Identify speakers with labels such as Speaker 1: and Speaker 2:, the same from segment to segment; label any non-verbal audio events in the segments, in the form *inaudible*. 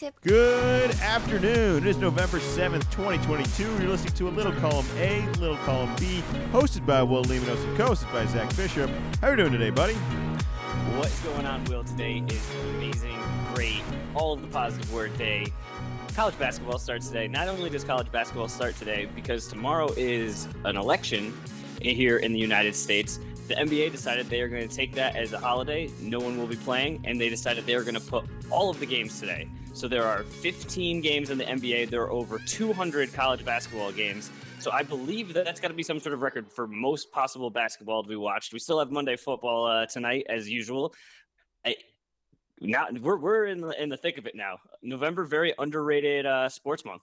Speaker 1: morning tip.
Speaker 2: Good afternoon. It is November 7th, 2022. You're listening to a little column A, little column B, hosted by Will Limonos and co-hosted by Zach Bishop. How are you doing today, buddy?
Speaker 3: What's going on, Will? Today is amazing, great, all of the positive word day. College basketball starts today. Not only does college basketball start today, because tomorrow is an election here in the United States. The NBA decided they are going to take that as a holiday. No one will be playing, and they decided they are going to put all of the games today. So there are 15 games in the NBA. There are over 200 college basketball games. So I believe that that's got to be some sort of record for most possible basketball to be watched. We still have Monday football uh, tonight, as usual. I, now we're we're in the in the thick of it now. November, very underrated uh, sports month.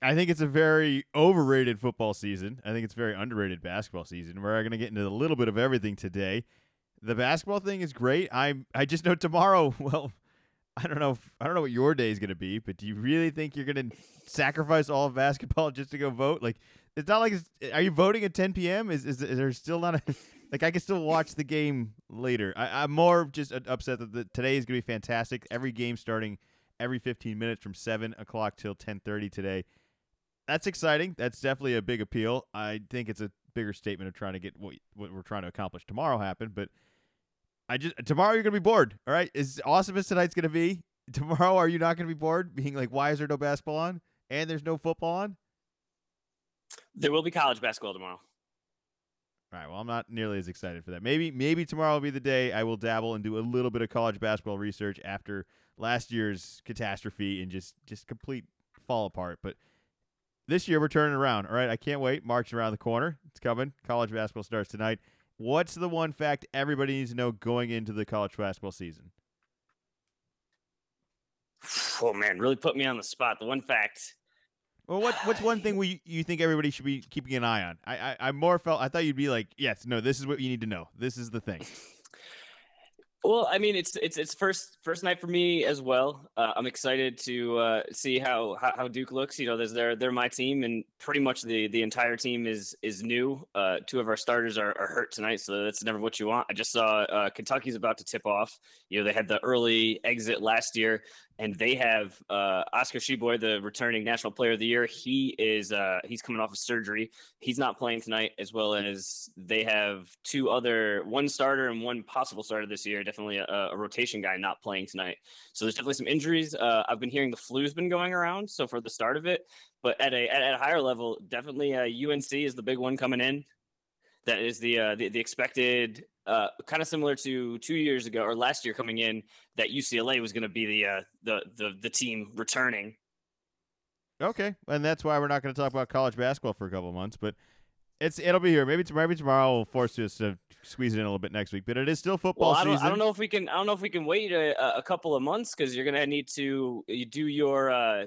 Speaker 2: I think it's a very overrated football season. I think it's very underrated basketball season. We're going to get into a little bit of everything today. The basketball thing is great. I I just know tomorrow. *laughs* Well, I don't know. If, I don't know what your day is going to be, but do you really think you're going to sacrifice all of basketball *laughs* just to go vote? Like, it's not like. It's, are you voting at 10 p.m.? Is, is is there still not a *laughs* like? I can still watch the game later. I, I'm more just upset that the, today is going to be fantastic. Every game starting every 15 minutes from seven o'clock till 10:30 today that's exciting. That's definitely a big appeal. I think it's a bigger statement of trying to get what what we're trying to accomplish tomorrow happen. But I just tomorrow you're gonna be bored. All right, as awesome as tonight's gonna be, tomorrow are you not gonna be bored? Being like, why is there no basketball on and there's no football on?
Speaker 3: There will be college basketball tomorrow.
Speaker 2: All right. Well, I'm not nearly as excited for that. Maybe maybe tomorrow will be the day I will dabble and do a little bit of college basketball research after last year's catastrophe and just just complete fall apart. But this year we're turning around. All right, I can't wait. March around the corner. It's coming. College basketball starts tonight. What's the one fact everybody needs to know going into the college basketball season? *sighs*
Speaker 3: Oh man, really put me on the spot. The one fact.
Speaker 2: Well, what what's one thing we you think everybody should be keeping an eye on? I I, I more felt I thought you'd be like, yes, no, this is what you need to know. This is the thing. *laughs*
Speaker 3: Well, I mean, it's it's it's first first night for me as well. Uh, I'm excited to uh, see how, how, how Duke looks. You know, they're they're my team, and pretty much the the entire team is is new. Uh, two of our starters are, are hurt tonight, so that's never what you want. I just saw uh, Kentucky's about to tip off. You know, they had the early exit last year and they have uh, Oscar Tshiebwe, the returning National Player of the Year. He is uh, he's coming off of surgery. He's not playing tonight, as well as they have two other one starter and one possible starter this year. Definitely a, a rotation guy not playing tonight. So there's definitely some injuries. Uh, I've been hearing the flu's been going around. So for the start of it, but at a at, at a higher level, definitely UNC uh, is the big one coming in that is the uh, the, the expected uh, kind of similar to two years ago or last year coming in that UCLA was going to be the, uh, the the the team returning.
Speaker 2: Okay, and that's why we're not going to talk about college basketball for a couple months, but it's it'll be here. Maybe maybe tomorrow will force us to squeeze it in a little bit next week, but it is still football
Speaker 3: well, I don't,
Speaker 2: season.
Speaker 3: I don't know if we can. I don't know if we can wait a, a couple of months because you're going to need to you do your uh,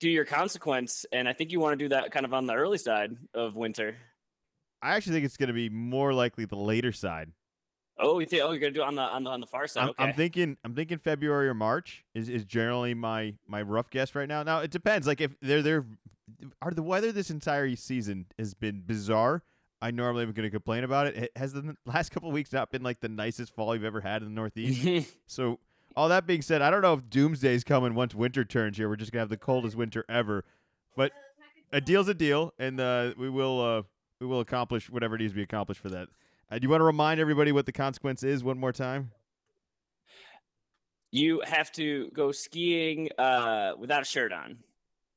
Speaker 3: do your consequence, and I think you want to do that kind of on the early side of winter.
Speaker 2: I actually think it's going to be more likely the later side.
Speaker 3: Oh, you think? Oh, you're gonna do it on the on the on the far side.
Speaker 2: I'm,
Speaker 3: okay.
Speaker 2: I'm thinking. I'm thinking February or March is, is generally my my rough guess right now. Now it depends. Like if they're there, are the weather this entire season has been bizarre. I normally am going to complain about it. it. Has the *laughs* last couple weeks not been like the nicest fall you've ever had in the Northeast? *laughs* so all that being said, I don't know if doomsday is coming once winter turns here. We're just gonna have the coldest winter ever. But a deal's a deal, and uh, we will. Uh, we will accomplish whatever needs to be accomplished for that. Uh, do you want to remind everybody what the consequence is one more time?
Speaker 3: You have to go skiing uh, without a shirt on.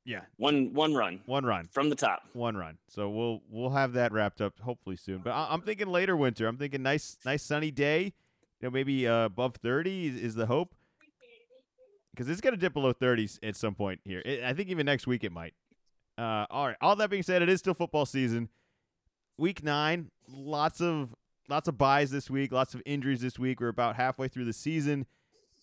Speaker 2: Yeah.
Speaker 3: One one run.
Speaker 2: One run
Speaker 3: from the top.
Speaker 2: One run. So we'll we'll have that wrapped up hopefully soon. But I, am thinking later winter. I'm thinking nice nice sunny day. You know maybe uh, above 30 is, is the hope. Because it's gonna dip below 30s at some point here. It, I think even next week it might. Uh, all right. All that being said, it is still football season week nine, lots of lots of buys this week, lots of injuries this week. We're about halfway through the season.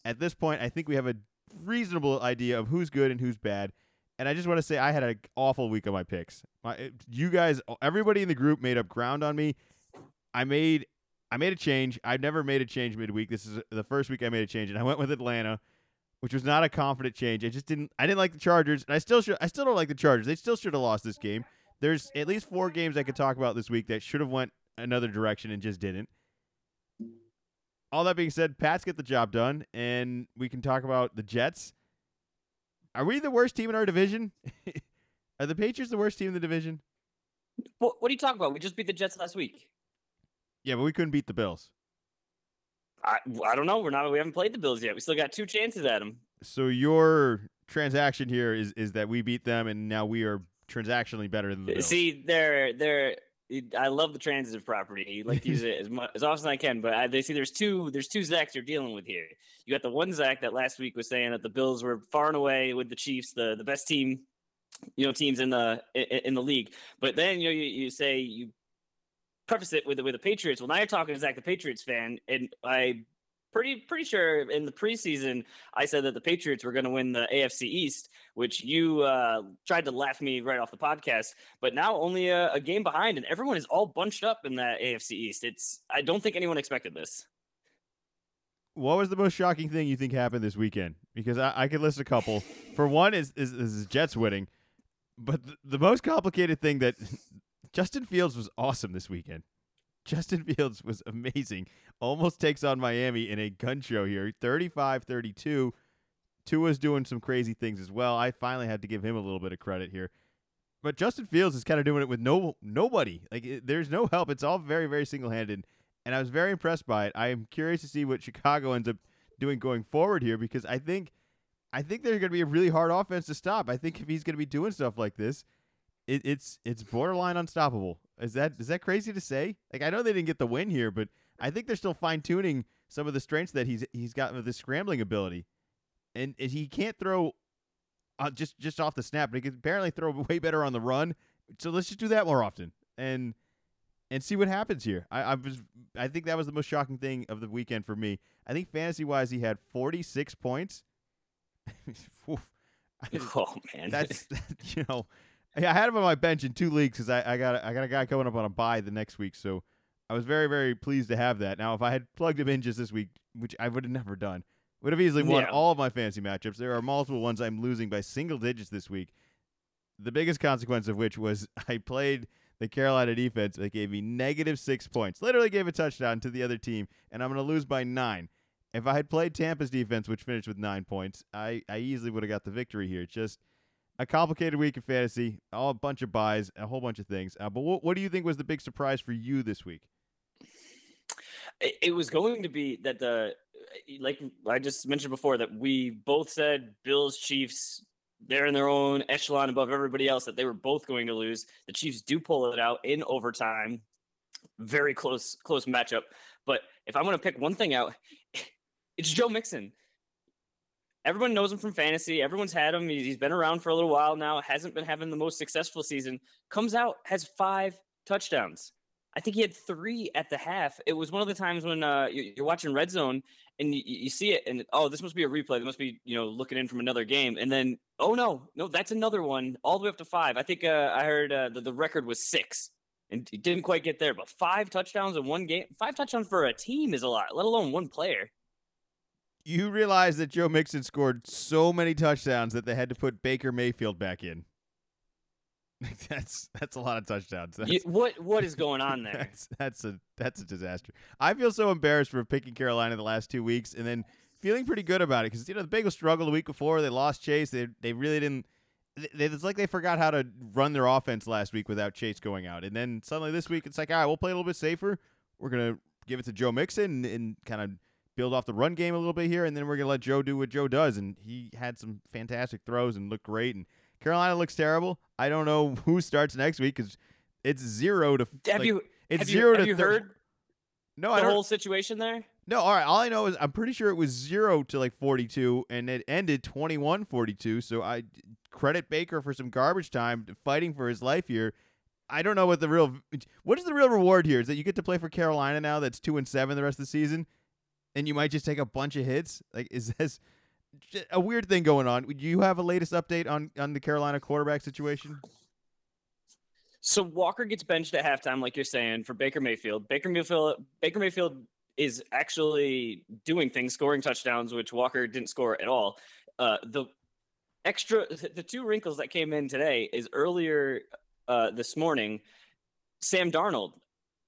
Speaker 2: At this point, I think we have a reasonable idea of who's good and who's bad. And I just want to say I had an awful week on my picks. My, you guys, everybody in the group made up ground on me. I made I made a change. I've never made a change midweek. This is the first week I made a change, and I went with Atlanta, which was not a confident change. I just didn't. I didn't like the Chargers, and I still should. I still don't like the Chargers. They still should have lost this game there's at least four games I could talk about this week that should have went another direction and just didn't. all that being said, Pats get the job done, and we can talk about the Jets. Are we the worst team in our division? *laughs* are the Patriots the worst team in the division?
Speaker 3: What, what are you talking about? We just beat the Jets last week.
Speaker 2: Yeah, but we couldn't beat the Bills.
Speaker 3: I, I don't know. We're not. We haven't played the Bills yet. We still got two chances at them.
Speaker 2: So your transaction here is is that we beat them, and now we are transactionally better than the Bills.
Speaker 3: See, they're they're. I love the transitive property. You like to use it as much as often as I can, but I, they see there's two there's two Zachs you're dealing with here. You got the one Zach that last week was saying that the Bills were far and away with the Chiefs the the best team, you know, teams in the in, in the league. But then you know you, you say you preface it with with the Patriots. Well, now you're talking to Zach, the Patriots fan, and I pretty pretty sure in the preseason I said that the Patriots were going to win the AFC East, which you uh, tried to laugh me right off the podcast. But now only a, a, game behind, and everyone is all bunched up in that AFC East. It's I don't think anyone expected this.
Speaker 2: What was the most shocking thing you think happened this weekend? Because I, I could list a couple. For one, is is, is Jets winning, but the, the most complicated thing that *laughs* Justin Fields was awesome this weekend. Justin *laughs* Fields was amazing. Almost takes on Miami in a gun show here. 35 32. Tua's doing some crazy things as well. I finally had to give him a little bit of credit here. But Justin Fields is kind of doing it with no nobody. Like it, there's no help. It's all very very single-handed and I was very impressed by it. I am curious to see what Chicago ends up doing going forward here because I think I think they're going to be a really hard offense to stop. I think if he's going to be doing stuff like this, it, it's it's borderline unstoppable. Is that is that crazy to say? Like I know they didn't get the win here, but I think they're still fine tuning some of the strengths that he's he's got with his scrambling ability, and, and he can't throw uh, just just off the snap, but he can apparently throw *laughs* way better on the run. So let's just do that more often and and see what happens here. I, I was I think that was the most shocking thing of the weekend for me. I think fantasy wise, he had forty six points. *laughs* *laughs*
Speaker 3: oh man,
Speaker 2: that's that, you know I had him on my bench in two leagues because I, I got I got a guy coming up on a buy the next week, so I was very very pleased to have that. Now, if I had plugged him in just this week, which I would have never done, would have easily won yeah. all of my fantasy matchups. There are multiple ones I'm losing by single digits this week. The biggest consequence of which was *laughs* I played the Carolina defense that gave me negative six points, literally gave a touchdown to the other team, and I'm going to lose by nine. If I had played Tampa's defense, which finished with nine points, I, I easily would have got the victory here. Just a complicated week of fantasy, all a bunch of buys, a whole bunch of things. Uh, but what, what do you think was the big surprise for you this week?
Speaker 3: It, it was going to be that the, like I just mentioned before, that we both said Bills, Chiefs, they're in their own echelon above everybody else, that they were both going to lose. The Chiefs do pull it out in overtime. Very close, close matchup. But if I want to pick one thing out, *laughs* it's Joe Mixon everyone knows him from fantasy. Everyone's had him. He's been around for a little while now. Hasn't been having the most successful season. Comes out has five touchdowns. I think he had three at the half. It was one of the times when uh, you're watching Red Zone and you, you, see it, and oh, this must be a replay. They must be you know looking in from another game, and then oh no, no, that's another one all the way up to five. I think uh, I heard uh, the, the record was six, and he didn't quite get there, but five touchdowns in one game. Five touchdowns for a team is a lot, let alone one player
Speaker 2: you realize that Joe Mixon scored so many touchdowns that they had to put Baker Mayfield back in. *laughs* that's that's a lot of touchdowns.
Speaker 3: You, what what is going on *laughs* there?
Speaker 2: That's, that's a that's a disaster. I feel so embarrassed for picking Carolina the last two weeks, and then feeling pretty good about it because you know the Bengals struggled the week before. They lost Chase. They they really didn't. They, it's like they forgot how to run their offense last week without Chase going out, and then suddenly this week it's like, all right, we'll play a little bit safer. We're gonna give it to Joe Mixon and, and kind of build off the run game a little bit here, and then we're gonna let Joe do what Joe does. And he had some fantastic throws and looked great. And Carolina looks terrible. I don't know *laughs* who starts next week because it's zero to.
Speaker 3: Have
Speaker 2: like,
Speaker 3: you?
Speaker 2: It's
Speaker 3: have
Speaker 2: zero
Speaker 3: you,
Speaker 2: to.
Speaker 3: Have you heard?
Speaker 2: No,
Speaker 3: the whole situation there.
Speaker 2: No, all right. All I know is I'm pretty sure it was zero to like 42, and it ended 21-42. So I credit Baker for some garbage time fighting for his life here. I don't know what the real what is the real reward here is that you get to play for Carolina now. That's two and seven the rest of the season and you might just take a bunch of hits? Like, is this a weird thing going on? Do you have a latest update on on the Carolina quarterback situation?
Speaker 3: So Walker gets benched at halftime, like you're saying, for Baker Mayfield. Baker Mayfield Baker Mayfield is actually doing things, scoring touchdowns, which Walker didn't score at all. Uh, the extra, the two wrinkles that came in today is earlier uh, this morning. Sam Darnold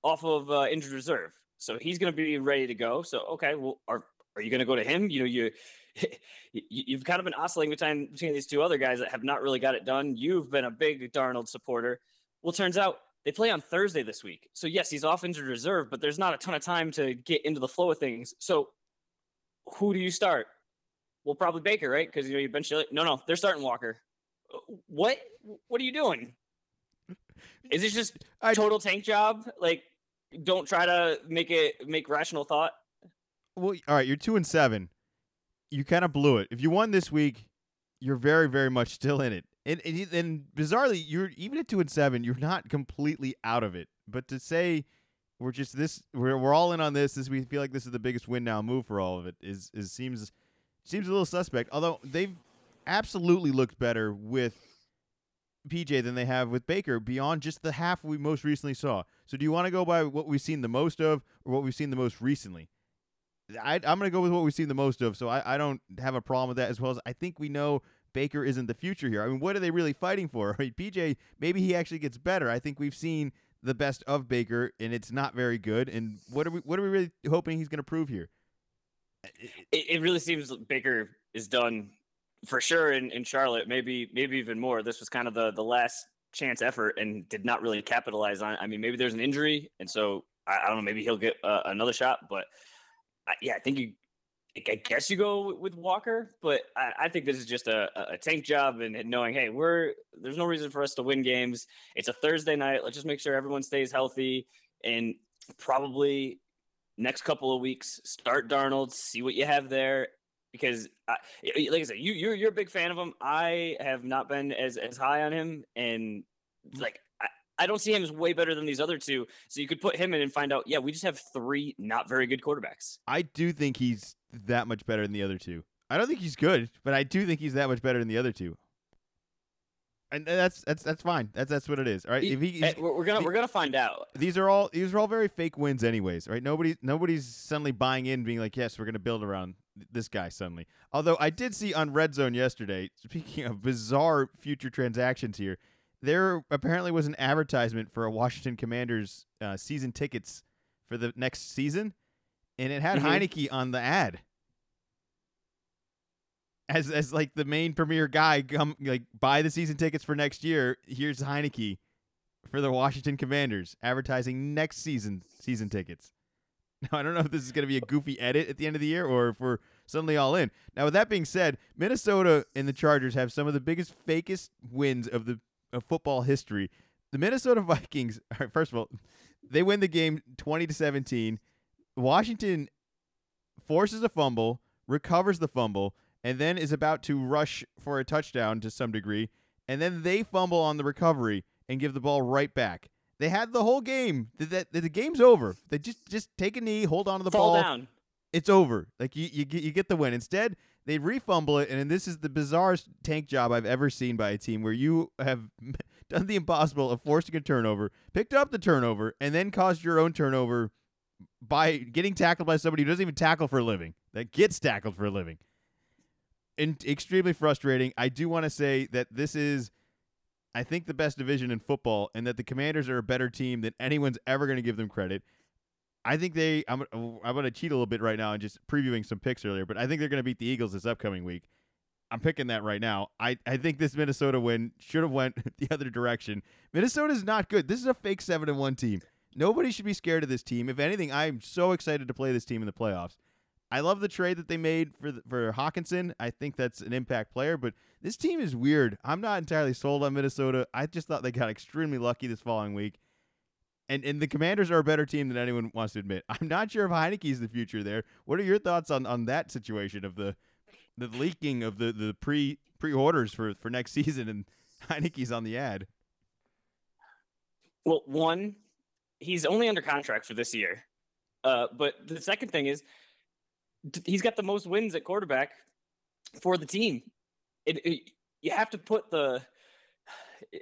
Speaker 3: off of uh, injured reserve. So he's going to be ready to go. So okay, well, are are you going to go to him? You know, you *laughs* you've kind of been oscillating between between these two other guys that have not really got it done. You've been a big Darnold supporter. Well, turns out they play on Thursday this week. So yes, he's off injured reserve, but there's not a ton of time to get into the flow of things. So who do you start? Well, probably Baker, right? Because you know you've been chilling. No, no, they're starting Walker. Uh, what? What are you doing? Is this just a total tank job? Like, don't try to make it make rational thought.
Speaker 2: Well, all right, you're two and seven. You kind of blew it. If you won this week, you're very, very much still in it. And, and, and bizarrely, you're even at two and seven, you're not completely out of it. But to say we're just this, we're, we're all in on this. This we feel like this is the biggest win now move for all of it. Is is seems seems a little suspect. Although they've absolutely looked better with PJ than they have with Baker beyond just the half we most recently saw. So do you want to go by what we've seen the most of or what we've seen the most recently? I, am going to go with what we've seen the most of. So I, I don't have a problem with that as well as I think we know Baker isn't the future here. I mean, what are they really fighting for? *laughs* I mean, PJ, maybe he actually gets better. I think we've seen the best of Baker and it's not very good. And what are we, what are we really hoping he's going to prove here?
Speaker 3: It, it really seems Baker is done for sure in, in Charlotte, maybe maybe even more. This was kind of the the last chance effort and did not really capitalize on it. I mean, maybe there's an injury, and so I, I don't know. Maybe he'll get uh, another shot, but I, yeah, I think you. I guess you go with Walker, but I, I think this is just a, a tank job and knowing, hey, we're there's no reason for us to win games. It's a Thursday night. Let's just make sure everyone stays healthy and probably next couple of weeks start Darnold, see what you have there, because I, like I said, you you're you're a big fan of him. I have not been as as high on him, and mm. like I, I don't see him as way better than these other two. So you could put him in and find out. Yeah, we just have three not very good quarterbacks.
Speaker 2: I do think he's that much better than the other two. I don't think he's good, but I do think he's that much better than the other two. And that's that's that's fine. That's that's what it is. All right. If
Speaker 3: he, eh, we're gonna we're gonna find out.
Speaker 2: These are all these are all very fake wins, anyways. Right? Nobody nobody's suddenly buying in, being like, yes, we're gonna build around this guy suddenly. Although I did see on Red Zone yesterday, *laughs* speaking of bizarre future transactions here, there apparently was an advertisement for a Washington Commanders uh, season tickets for the next season, and it had mm-hmm. Heinicke on the ad as as like the main premier guy. Come like buy the season tickets for next year. Here's Heinicke for the Washington Commanders advertising next season season tickets. *laughs* Now, I don't know if this is going to be a goofy edit at the end of the year or if we're suddenly all in. Now, with that being said, Minnesota and the Chargers have some of the biggest, fakest wins of the of football history. The Minnesota *laughs* Vikings, first of all, they win the game 20 to 17. Washington forces a fumble, recovers the fumble, and then is about to rush for a touchdown to some degree. And then they fumble on the recovery and give the ball right back. They had the whole game. The, the, the game's over. They just just take a knee, hold on to the
Speaker 3: Fall
Speaker 2: ball.
Speaker 3: down.
Speaker 2: It's over. Like you you get you get the win. Instead, they refumble it, and this is the bizarrest tank job I've ever seen by a team where you have *laughs* done the impossible of forcing a turnover, picked up the turnover, and then caused your own turnover by getting tackled by somebody who doesn't even tackle for a living. That gets tackled for a living. And extremely frustrating. I do want to say that this is I think, the best division in football, and that the Commanders are a better team than anyone's ever going to give them credit. I think they. I'm. I'm going to cheat a little bit right now and just previewing some picks earlier, but I think they're going to beat the Eagles this upcoming week. I'm picking that right now. I, I think this Minnesota win should have went *laughs* the other direction. Minnesota's not good. This is a fake seven and one team. Nobody should be scared of this team. If anything, I'm so excited to play this team in the playoffs. I love the trade that they made for the, for Hockenson. I think that's an impact player, but this team is weird. I'm not entirely sold on Minnesota. I just thought they got extremely lucky this following week. And and the Commanders are a better team than anyone wants to admit. *laughs* I'm not sure if Heinicke's the future there. What are your thoughts on, on that situation of the the leaking of the, the pre pre orders for, for next *laughs* season and Heinicke's on the ad?
Speaker 3: Well, one, he's only under contract for this year. Uh, but the second thing is he's got the most wins at quarterback for the team. It, it, you have to put the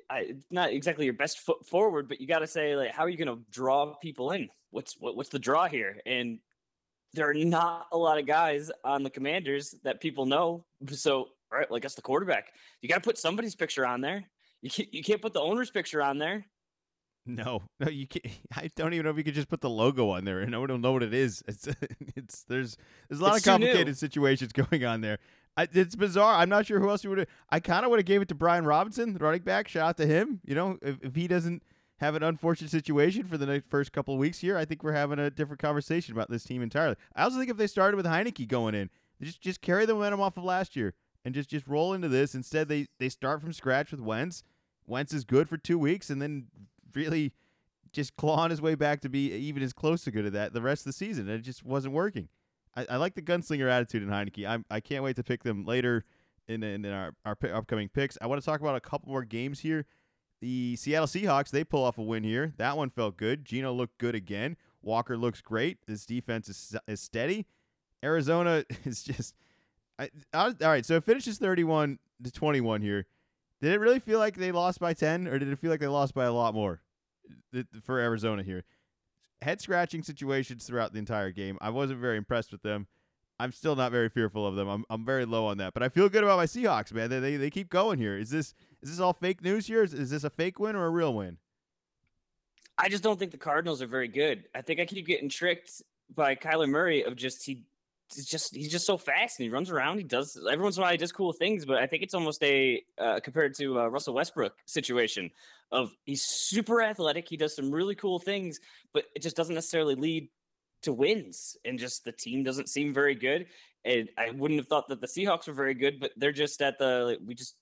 Speaker 3: I, not exactly your best foot forward, but you got to say like, how are you going to draw people in? What's what, what's the draw here? And there are not a lot of guys on the Commanders that people know. So, right, like that's the quarterback. You got to put somebody's picture on there. You can't, you can't put the owner's picture on there.
Speaker 2: No, no, you can't. *laughs* I don't even know if you could just put the logo on there, and no one will know what it is. *laughs* It's, it's there's there's a lot
Speaker 3: It's
Speaker 2: of complicated situations *laughs* going on there. I, it's bizarre. I'm not sure who else you would. have I kind of would have gave it to Brian Robinson, the running back. Shout out to him. You know, if, if he doesn't have an unfortunate situation for the next first couple of weeks here, I think we're having a different conversation about this team entirely. I also think if they started with Heinicke going in, just just carry the momentum off of last year and just just roll into this. Instead, they they start from scratch with Wentz. Wentz is good for two weeks, and then really just clawing his way back to be even as close to good at that the rest of the season. And it just wasn't working. I, I like the gunslinger attitude in Heinicke. I'm, I can't wait to pick them later in, in, in our, our pi- upcoming picks. I want to talk about a couple more games here. The Seattle Seahawks, they pull off a win here. That one felt good. Geno looked good again. Walker looks great. This defense is, is steady. Arizona *laughs* is just. I, I, all right, so it finishes 31 to 21 here. Did it really feel like they lost by 10, or did it feel like they lost by a lot more for Arizona here? Head scratching situations throughout the entire game. I wasn't very impressed with them. I'm still not very fearful of them. I'm, I'm very low on that, but I feel good about my Seahawks, man. They, they, they keep going here. Is this is this all fake news here? Is, is this a fake win or a real win?
Speaker 3: I just don't think the Cardinals are very good. I think I keep getting tricked by Kyler Murray of just he he's just he's just so fast and he runs around. He does every once in a while he does cool things, but I think it's almost a uh, compared to uh, Russell Westbrook situation of he's super athletic. He does some really cool things, but it just doesn't necessarily lead to wins. And just the team doesn't seem very good. And I wouldn't have thought that the Seahawks were very good, but they're just at the we just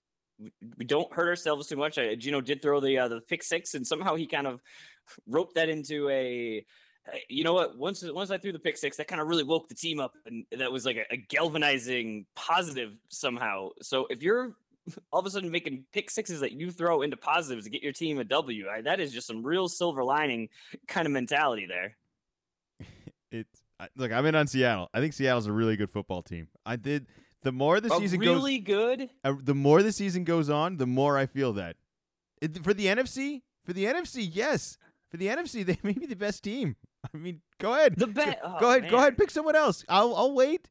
Speaker 3: we don't hurt ourselves too much. I, Geno did throw the uh, the pick six, and somehow he kind of roped that into a. You know what? Once once I threw the pick six, that kind of really woke the team up, and that was like a, a galvanizing positive somehow. So if you're *laughs* all of a sudden making pick sixes that you throw into positives to get your team a W, I, that is just some real silver lining kind of mentality there. *laughs*
Speaker 2: It's look. I'm in on Seattle. I think Seattle's a really good football team. I did. The more the season goes,
Speaker 3: really good.
Speaker 2: uh, the more the season goes on, the more I feel that. It, for the NFC, for the NFC, yes. For the NFC, *laughs* they may be the best team. *laughs* I mean, go ahead.
Speaker 3: The
Speaker 2: Go-
Speaker 3: bet.
Speaker 2: go oh, ahead. Go ahead. Pick someone else. I'll I'll wait.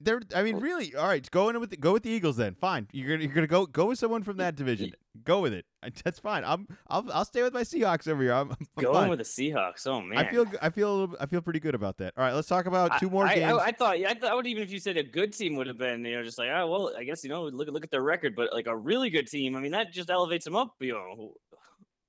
Speaker 2: They're. I mean,
Speaker 3: oh.
Speaker 2: really. All right. Go in with the, go with the Eagles then. Fine. You're gonna you're gonna go go with someone from that division. Go with it. That's fine. I'm I'll I'll stay with my Seahawks over here. I'm, I'm
Speaker 3: Going
Speaker 2: fine.
Speaker 3: with the Seahawks. Oh man.
Speaker 2: I feel I feel a little, I feel pretty good about that. All right. Let's talk about two more
Speaker 3: I,
Speaker 2: games.
Speaker 3: I, I thought, I thought even if you said a good team would have been, you know, just like, oh well, I guess you know, look look at their record, but like a really good team, I mean, that just elevates them up, you know.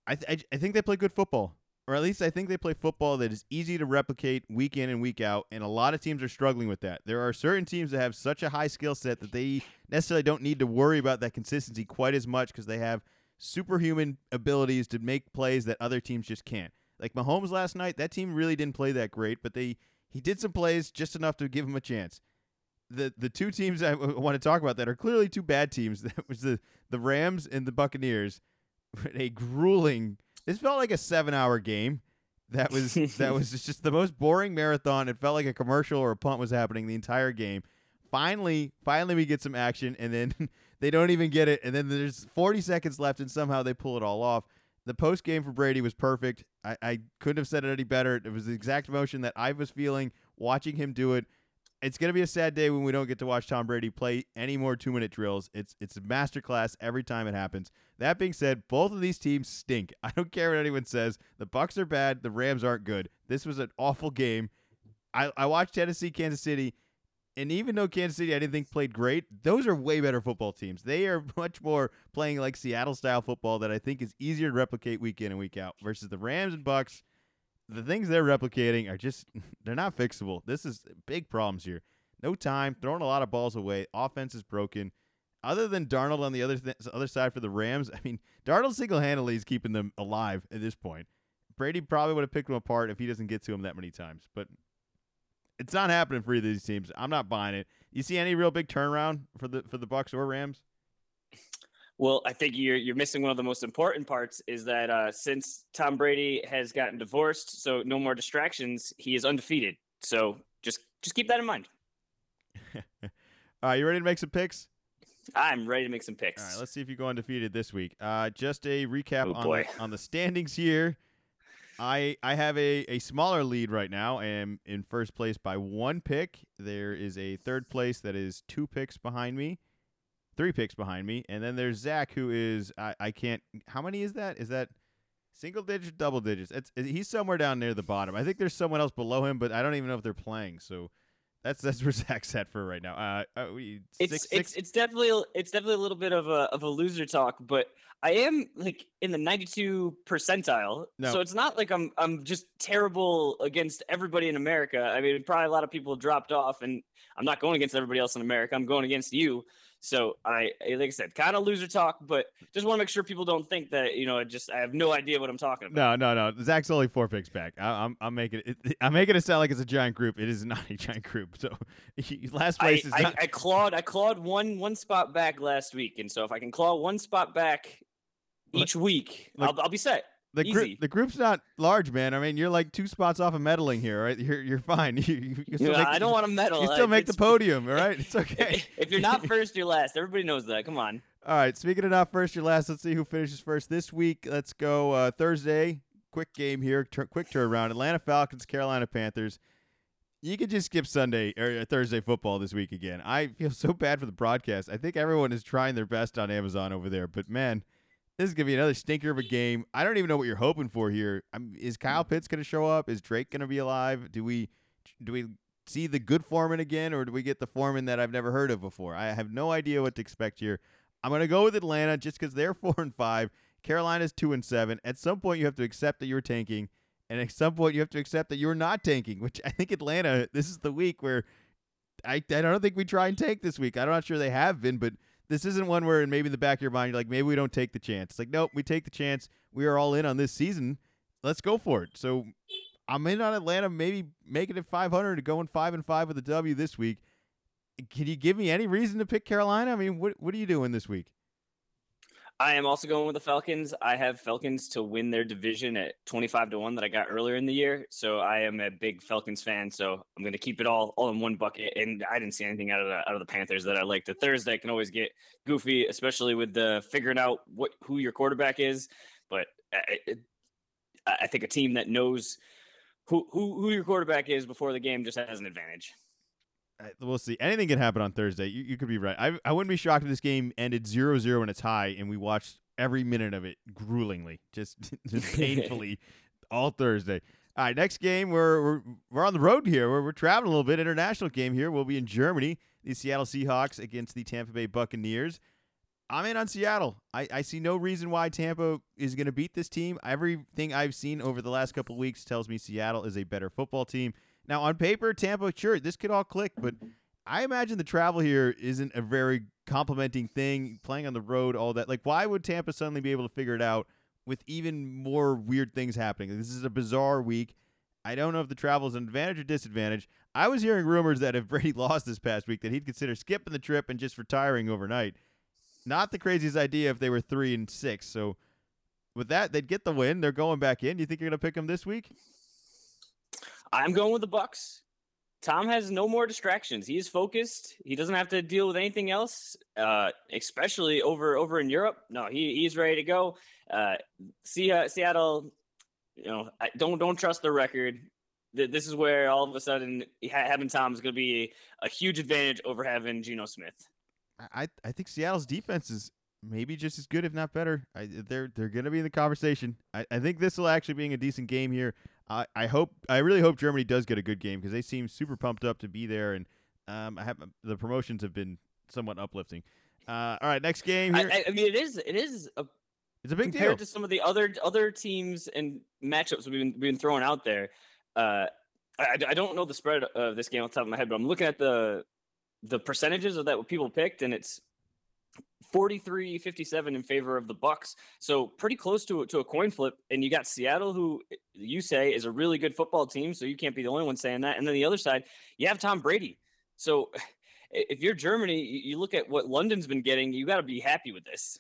Speaker 2: I, th- I I think they play good football, or at least I think they play football that is easy to replicate week in and week out. And a lot of teams are struggling with that. There are certain teams that have such a high skill set that they necessarily don't need to worry about that consistency quite as much because they have superhuman abilities to make plays that other teams just can't. Like Mahomes last night, that team really didn't play that great, but they he did some plays just enough to give him a chance. The the two teams *laughs* I w- want to talk about that are clearly two bad teams. *laughs* That was the the Rams and the Buccaneers *laughs* a grueling. This felt like a seven-hour game. That was that was *laughs* just the most boring marathon. It felt like a commercial or a punt was happening the entire game. Finally, finally, we get some action, and then *laughs* they don't even get it. And then there's 40 seconds left, and somehow they pull it all off. The post game for Brady was perfect. I, I couldn't have said it any better. It was the exact emotion that I was feeling watching him do it. It's gonna be a sad day when we don't get to watch Tom Brady play any more two minute drills. It's it's a masterclass every time it happens. That being said, both of these teams stink. *laughs* I don't care what anyone says. The Bucks are bad. The Rams aren't good. This was an awful game. I, I watched Tennessee, Kansas City, and even though Kansas City I didn't think played great, those are way better football teams. They are *laughs* much more playing like Seattle style football that I think is easier to replicate week in and week out versus the Rams and Bucks. The things they're replicating are just *laughs* they're not fixable. This is big problems here. No time, throwing a lot of balls away. Offense is broken. Other than Darnold on the other th- other side for the Rams, *laughs* I mean, Darnold single handedly is keeping them alive at this point. Brady probably would have picked them apart if he doesn't get to him that many times, but it's not happening for either of these teams. I'm not buying it. You see any real big turnaround for the for the Bucks or Rams?
Speaker 3: Well, I think you're you're missing one of the most important parts is that uh, since Tom Brady has gotten divorced, so no more distractions, he is undefeated. So just just keep that in mind. *laughs*
Speaker 2: All right, you ready to make some picks?
Speaker 3: I'm ready to make some picks.
Speaker 2: All right, let's see if you go undefeated this week. Uh, just a recap
Speaker 3: Oh,
Speaker 2: on
Speaker 3: boy.
Speaker 2: the, on the standings here. I I have a, a smaller lead right now. I am in first place by one pick. There is a third place that is two picks behind me. Three picks behind me, and then there's Zach, who is I, I can't. How many is that? Is that single digits, double digits? It's he's somewhere down near the bottom. I think there's someone else below him, but I don't even know if they're playing. So that's that's where *laughs* Zach's at for right now. Uh, uh we,
Speaker 3: it's
Speaker 2: six,
Speaker 3: it's
Speaker 2: six,
Speaker 3: it's definitely it's definitely a little bit of a of a loser talk, but I am like in the 92 percentile.
Speaker 2: No.
Speaker 3: So it's not like I'm I'm just terrible against everybody in America. I mean, probably a lot of people dropped off, and I'm not going against everybody else in America. I'm going against you. So I, like I said, kind of loser talk, but just want to make sure people don't think that you know, I just I have no idea what I'm talking about.
Speaker 2: No, no, no. Zach's only four picks back. I, am I'm making it. *laughs* I'm making it sound like it's a giant group. It is not a giant group. So *laughs* last place
Speaker 3: I,
Speaker 2: is
Speaker 3: I,
Speaker 2: not.
Speaker 3: I clawed I clawed one one spot back last week, and so if I can claw one spot back each week, I'll, I'll be set.
Speaker 2: The group the group's not large, man. I mean, you're like two spots off of medaling here, right? You're you're fine. *laughs* You, you, you still
Speaker 3: Yeah,
Speaker 2: make
Speaker 3: I don't want to medal.
Speaker 2: You still
Speaker 3: like,
Speaker 2: make the podium, all right? It's okay. *laughs*
Speaker 3: If you're not *laughs* first, you're last. Everybody knows that. Come on.
Speaker 2: All right. Speaking of not first, your last. Let's see who finishes first this week. Let's go uh, Thursday. Quick game here. Tur- quick turnaround. Atlanta Falcons, Carolina Panthers. You could just skip Sunday or uh, Thursday football this week again. I feel so bad for the broadcast. I think everyone is trying their best on Amazon over there, but man, this is gonna be another stinker of a game. I don't even know what you're hoping for here. i is Kyle mm. Pitts gonna show up? Is Drake gonna be alive? Do we do we see the good Foreman again, or do we get the Foreman that I've never heard of before? I have no idea what to expect here. I'm gonna go with Atlanta just because they're *laughs* four and five. Carolina's two and seven. At some point, you have to accept that you're tanking, and at some point, you have to accept that you're not tanking. *laughs* Which I think Atlanta. This is the week where I I don't think we try and tank this week. I'm not sure they have been, but this isn't one where maybe in the back of your mind you're like maybe we don't take the chance. It's like nope, we take the chance. We are all in on this season. Let's go for it. So I'm in on Atlanta, maybe making it 500 to going five and five with a W this week. Can you give me any reason to pick Carolina? I mean, what what are you doing this week?
Speaker 3: I am also going with the Falcons. I have Falcons to win their division at 25 to 1 that I got earlier in the year. So I am a big Falcons fan. So I'm going to keep it all all in one bucket. And I didn't see anything out of the out of the Panthers that I liked. The Thursday can always get goofy, especially with the figuring out what who your quarterback is. But I, I think a team that knows who, who who your quarterback is before the game just has an advantage.
Speaker 2: We'll see. Anything can happen on Thursday. You, you could be right. I, I wouldn't be shocked if this game ended 0-0 and it's high, and we watched every minute of it gruelingly, just *laughs* just *laughs* painfully, all Thursday. All right, next game we're we're, we're on the road here. We're, we're traveling a little bit. International game here. We'll be in Germany. The Seattle Seahawks against the Tampa Bay Buccaneers. I'm in on Seattle. I, I see no reason why Tampa is going to beat this team. Everything I've seen over the last couple of weeks tells me Seattle is a better football team. Now, on paper, Tampa, sure, this could all click, but I imagine the travel here isn't a very complimenting thing. Playing on the road, all that. Like, why would Tampa suddenly be able to figure it out with even more weird things happening? This is a bizarre week. I don't know if the travel is an advantage or disadvantage. I was hearing rumors that if Brady *laughs* lost this past week, that he'd consider skipping the trip and just retiring overnight. Not the craziest idea if they were three and six. So with that, they'd get the win. They're going back in. You think you're going to pick them this week?
Speaker 3: I'm going with the Bucks. Tom has no more distractions. He is focused. He doesn't have to deal with anything else, uh, especially over over in Europe. No, he he's ready to go. Uh, see, Seattle, you know, I don't don't trust the record. This is where all of a sudden having Tom is going to be a huge advantage over having Geno Smith.
Speaker 2: I I think Seattle's defense is maybe just as good, if not better. I, they're they're going to be in the conversation. I, I think this will actually being a decent game here. I, I hope I really hope Germany does get a good game because they seem super pumped up to be there, and um, I have the promotions have been somewhat uplifting. Uh, all right, next game
Speaker 3: I,
Speaker 2: here.
Speaker 3: I, I mean, it is it is a
Speaker 2: it's a big
Speaker 3: compared
Speaker 2: deal.
Speaker 3: to some of the other other teams and matchups we've been, we've been throwing out there. Uh, I, I don't know the spread of this game off the top of my head, but I'm looking at the the percentages of that what people picked, and it's 43 57 in favor of the bucks so pretty close to, to a coin flip and you got seattle who you say is a really good football team so you can't be the only one saying that and then the other side you have tom brady so if you're germany you look at what london's been getting you got to be happy with this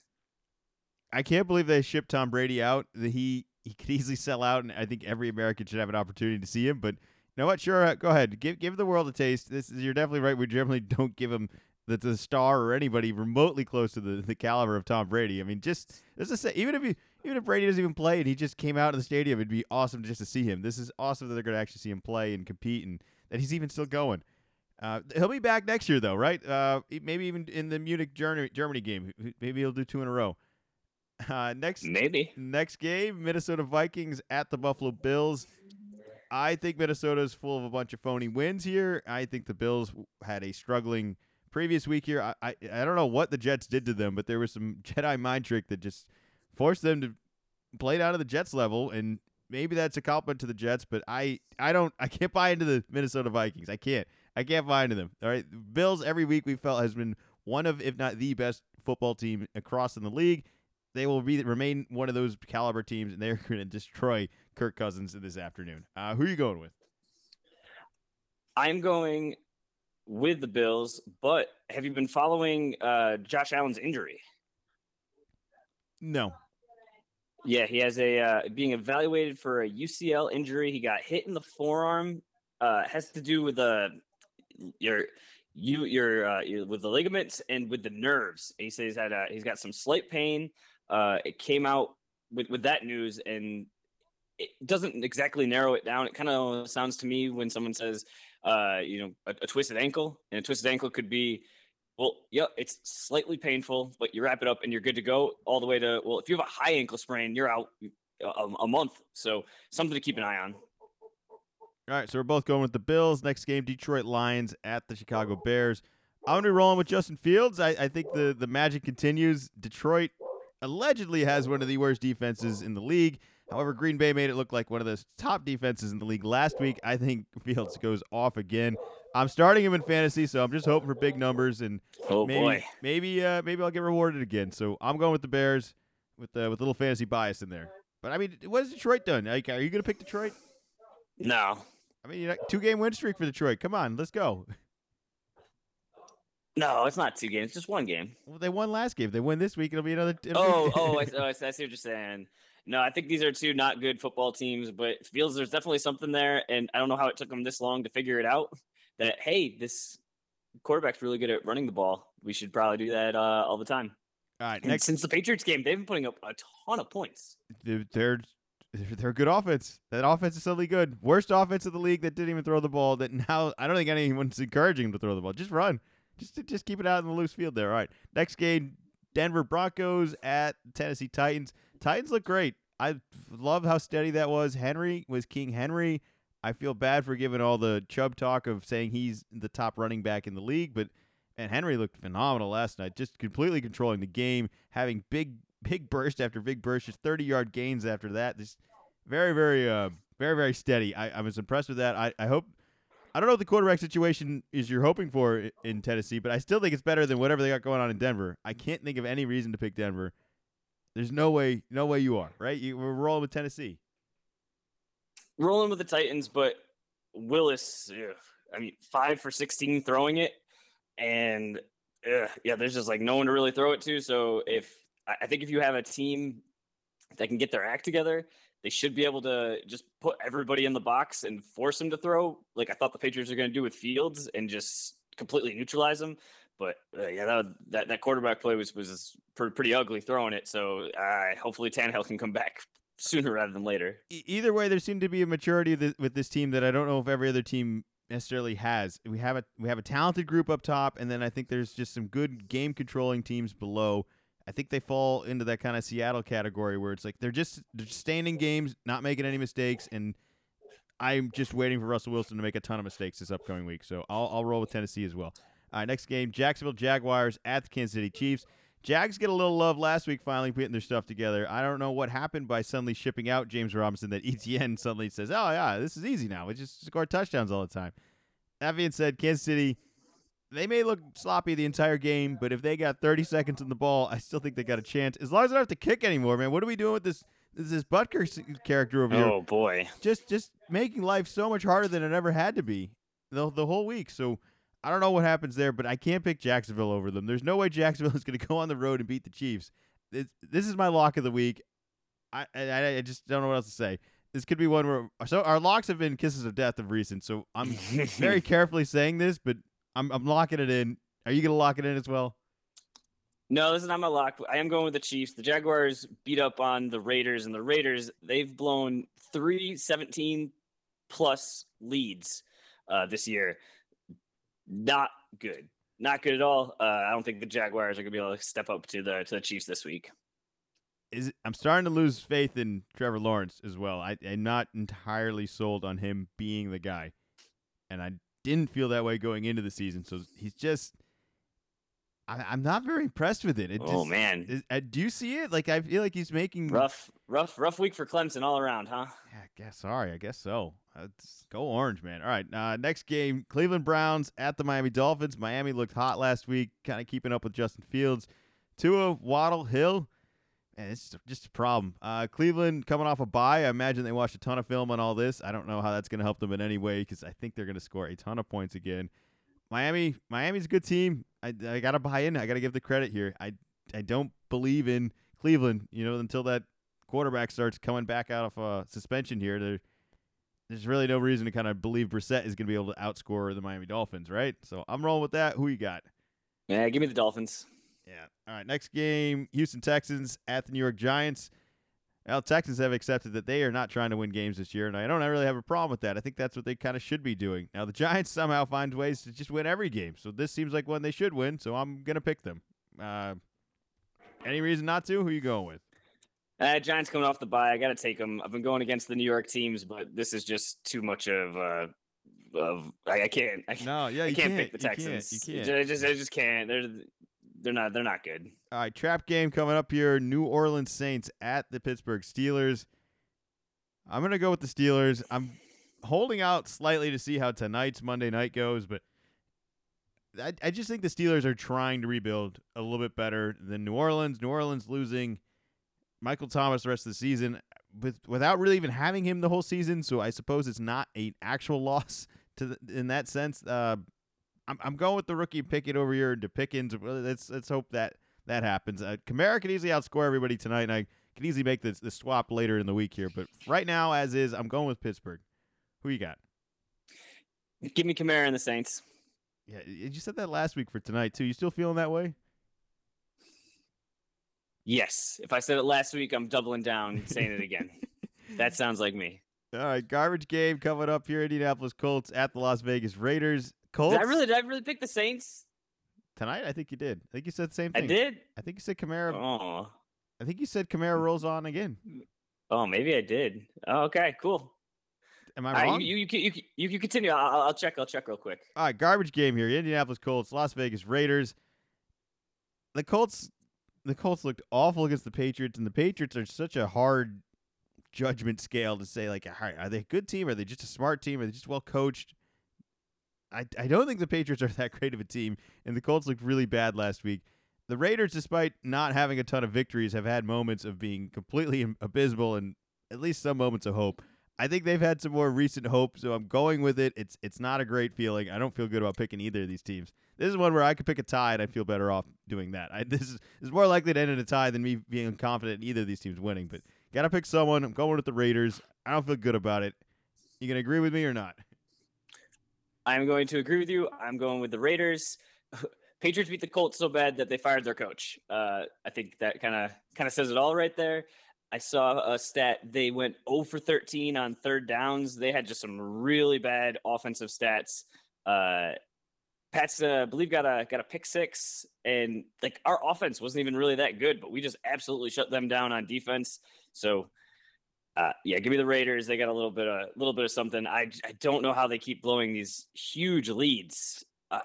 Speaker 2: I can't believe they shipped Tom Brady out. He he could easily sell out, and I think every American should have an opportunity to see him. But you know what? Sure, go ahead. Give give the world a taste. This is you're definitely right. We generally *laughs* don't give him the, a star or anybody remotely close to the, the caliber of Tom Brady. I mean, just just say even if he even if Brady doesn't even play and he just came out of the stadium, it'd be awesome just to see him. This is awesome that they're going to actually see him play and compete, and that he's even still going. Uh, he'll be back next year, though, right? Uh, maybe even in the Munich Germany, Germany game. Maybe he'll do two in a row. *laughs* Uh, next,
Speaker 3: maybe
Speaker 2: next game, Minnesota Vikings at the Buffalo Bills. I think Minnesota is full of a bunch of phony wins here. I think the Bills had a struggling previous week here. I, I I don't know what the Jets did to them, but there was some *laughs* Jedi mind trick that just forced them to play down to the Jets level, and maybe that's a compliment to the Jets. But I I don't I can't buy into the Minnesota Vikings. I can't. I can't buy into them. All right, Bills every week we felt has been one of, if not the best football team across in the league. They will be remain one of those caliber teams, and they're *laughs* going to destroy Kirk Cousins this afternoon. Uh, who are you going with?
Speaker 3: I'm going with the Bills, but have you been following uh, Josh Allen's injury?
Speaker 2: No.
Speaker 3: Yeah, he has a uh, being evaluated for a UCL injury. He got hit in the forearm. Uh, has to do with the your you your, uh, your with the ligaments and with the nerves. He says that uh, he's got some slight pain. Uh, it came out with with that news, and it doesn't exactly narrow it down. It kind of sounds to me when someone says, uh, you know, a, a twisted ankle, and a twisted ankle could be well, yeah, it's slightly painful, but you wrap it up and you're good to go all the way to, well, if you have a high ankle sprain, you're out a, a, month. So something to keep an eye on.
Speaker 2: All right, so we're both going with the Bills. Next game, Detroit Lions at the Chicago Bears. I'm gonna be rolling with Justin Fields. I, I think the the magic continues. Detroit allegedly has one of the worst defenses in the league. However, Green Bay made it look like one of the top defenses in the league last week. I think *laughs* Fields goes off again. I'm starting him in fantasy, so I'm just hoping for big numbers and
Speaker 3: oh
Speaker 2: maybe,
Speaker 3: boy,
Speaker 2: maybe uh, maybe I'll get rewarded again. So I'm going with the Bears with uh, with a little fantasy bias in there. But I mean, what has Detroit done? Like, are you gonna pick Detroit?
Speaker 3: No,
Speaker 2: I mean, two game win streak for Detroit. Come on, let's go.
Speaker 3: No, it's not two games. It's just one game.
Speaker 2: Well, they won last game. They win this week. It'll be another. It'll
Speaker 3: oh,
Speaker 2: be... *laughs*
Speaker 3: oh, I, oh, I see what you're saying. No, I think these are two not good football teams, but Fields there's definitely something there, and I don't know how it took them this long to figure it out. That hey, this quarterback's really good at running the ball. We should probably do that uh, all the time.
Speaker 2: All right.
Speaker 3: And
Speaker 2: next,
Speaker 3: since the Patriots game, they've been putting up a ton of points.
Speaker 2: They're, they're they're good offense. That offense is suddenly good. Worst offense of the league that didn't even throw the ball. That now I don't think anyone's *laughs* encouraging him to throw the ball. Just run. Just just keep it out in the loose field there. All right. Next game, Denver Broncos at Tennessee Titans. Titans look great. I love how steady that was. Henry was King Henry. I feel bad for giving all the Chubb talk of saying he's the top running back in the league, but and Henry looked phenomenal last night, just completely controlling the game, having big big burst after big burst, just 30 yard gains after that. Just very, very, uh, very, very steady. I, I was impressed with that. I, I hope. I don't know what the quarterback situation is you're hoping for in Tennessee, but I still think it's better than whatever they got going on in Denver. I can't think of any reason to pick Denver. There's no way, no way you are right. You, we're rolling with Tennessee.
Speaker 3: Rolling with the Titans, but Willis, ugh, I mean, five for 16 throwing it, and ugh, yeah, there's just like no one to really throw it to. So if I think if you have a team that can get their act together, they should be able to just put everybody in the box and force them to throw. Like I thought the Patriots are going to do with Fields and just completely neutralize them. But uh, yeah, that, that, that quarterback play was was pretty ugly throwing it. So uh, hopefully Tannehill can come back *laughs* sooner rather than later.
Speaker 2: Either way, there seemed to be a maturity with this team that I don't know if every other team necessarily has. We have a we have a talented group up top, and then I think there's just some good game controlling teams below. I think they fall into that kind of Seattle category where it's like they're just they're staying in games, not making any mistakes, and I'm just waiting for Russell Wilson to make a ton of mistakes this upcoming week. So I'll I'll roll with Tennessee as well. All right, next game, Jacksonville Jaguars at the Kansas City Chiefs. Jags get a little love last week, finally putting their stuff together. I don't know what happened by suddenly shipping out James Robinson that *laughs* ETN suddenly says, "Oh yeah, this is easy now. We just score touchdowns all the time." That being said, Kansas City they may look sloppy the entire game, but if they got 30 seconds on the ball, I still think they got a chance. As long as they don't have to kick anymore, man. What are we doing with this this Butker character over
Speaker 3: oh,
Speaker 2: here?
Speaker 3: Oh boy,
Speaker 2: just just making life so much harder than it ever had to be the the whole week. So I don't know what happens there, but I can't pick Jacksonville over them. There's no way Jacksonville *laughs* is going to go on the road and beat the Chiefs. This, this is my lock of the week. I, I I just don't know what else to say. This could be one where so our locks have been kisses of death of recent. So I'm very *laughs* carefully saying this, but I'm I'm locking it in. Are you gonna lock it in as well?
Speaker 3: No, this is not my lock. I am going with the Chiefs. The Jaguars beat up on the Raiders, and the Raiders they've blown three 17 plus leads uh, this year. Not good. Not good at all. Uh, I don't think the Jaguars are going to be able to step up to the to the Chiefs this week.
Speaker 2: Is I'm starting to lose faith in Trevor Lawrence as well. I, I'm not entirely sold on him being the guy, and I didn't feel that way going into the season. So he's just. I, I'm not very impressed with it. it
Speaker 3: oh
Speaker 2: just,
Speaker 3: man,
Speaker 2: is, uh, do you see it? Like I feel like he's making
Speaker 3: rough, rough, rough week for Clemson all around, huh?
Speaker 2: Yeah, I guess. Sorry, I guess so. Let's go orange, man. All right, uh, next game: Cleveland Browns at the Miami Dolphins. Miami looked hot last week, kind of keeping up with Justin Fields. Tua, Waddle, Hill. Man, it's just, a problem. Uh, Cleveland coming off a bye. I imagine they watched a ton of film on all this. I don't know how that's going to help them in any way because I think they're going to score a ton of points again. Miami, Miami's a good team. I, I got to buy in. I got to give the credit here. I I don't believe in Cleveland. You know, until that quarterback starts coming back out of uh, suspension here, there, there's really no reason to kind of believe Brissett is going to be able to outscore the Miami Dolphins, right? So I'm rolling with that. Who you got?
Speaker 3: Yeah, give me the Dolphins.
Speaker 2: Yeah. All right. Next game: Houston Texans at the New York Giants. Well, Texans have accepted that they are not trying to win games this year, and I don't really have a problem with that. I think that's what they kind of should be doing. Now, the Giants *laughs* somehow find ways to just win every game, so this seems like one they should win. So I'm gonna pick them. Uh, any reason not to? Who you going with?
Speaker 3: Uh, Giants coming off the bye. I got to take them. I've been going against the New York teams, but this is just too much of. Uh, of I, I can't. I,
Speaker 2: no, yeah,
Speaker 3: I can't,
Speaker 2: can't,
Speaker 3: pick the
Speaker 2: you can't,
Speaker 3: Texans.
Speaker 2: You can't.
Speaker 3: I just, I just can't. They're, they're not, they're not good.
Speaker 2: All right, trap game coming up here. New Orleans Saints at the Pittsburgh Steelers. I'm gonna go with the Steelers. I'm holding out slightly to see how tonight's Monday night goes, but I, I just think the Steelers are trying to rebuild a little bit better than New Orleans. New Orleans losing Michael Thomas the rest of the season with without really even having him the whole season. So I suppose it's not an actual *laughs* loss to the, in that sense. Uh, I'm I'm going with the rookie Pickett over here to Pickens. Let's let's hope that that happens. Uh, Kamara can easily outscore everybody tonight, and I can easily make the the swap later in the week here. But right now, as is, I'm going with Pittsburgh. Who you got?
Speaker 3: Give me Kamara and the Saints.
Speaker 2: Yeah, you said that last week for tonight too. You still feeling that way?
Speaker 3: Yes. If I said it last week, I'm doubling down, saying it again. *laughs* that sounds like me.
Speaker 2: All right, garbage game coming up here. Indianapolis Colts at the Las Vegas Raiders. Colts.
Speaker 3: Did I really? Did I really pick the Saints
Speaker 2: tonight? I think you did. I think you said the same thing.
Speaker 3: I did.
Speaker 2: I think you said Kamara.
Speaker 3: Oh.
Speaker 2: I think you said Kamara rolls on again.
Speaker 3: Oh, maybe I did. Oh, okay, cool.
Speaker 2: Am I wrong?
Speaker 3: Uh, you, you, you, you, you continue. I'll, I'll check. I'll check real quick.
Speaker 2: All right, garbage game here. Indianapolis Colts, Las Vegas Raiders. The Colts, the Colts looked awful against the Patriots, and the Patriots are such a hard judgment scale to say like, are they a good team? Are they just a smart team? Are they just well coached? I, I don't think the Patriots are *laughs* that great of a team, and the Colts looked really bad last week. The Raiders, despite not having a ton of victories, have had moments of being completely *laughs* abysmal and at least some moments of hope. I think they've had some more recent hope, so I'm going with it. It's it's not a great feeling. I don't feel good about picking either of these teams. This is one where I could pick a tie and I feel better off doing that. I, *laughs* this is, this is more likely to end in a tie than me being confident in either of these teams winning. But gotta pick someone. I'm going with the Raiders. I don't feel good about it. You gonna agree with me or not?
Speaker 3: I'm going to agree with you. I'm going with the Raiders. *laughs* Patriots beat the Colts so bad that they fired their coach. Uh, I think that kind of kind of says it all right there. I saw a stat. They went 0 for 13 on third downs. They had just some really bad offensive stats. Uh, Pat's, uh, I believe, got a got a pick six, and like our offense wasn't even really that good, but we just absolutely shut them down on defense. So, uh, yeah, give me the Raiders. They got a little bit of a little bit of something. I I don't know how they keep blowing these huge leads. Uh,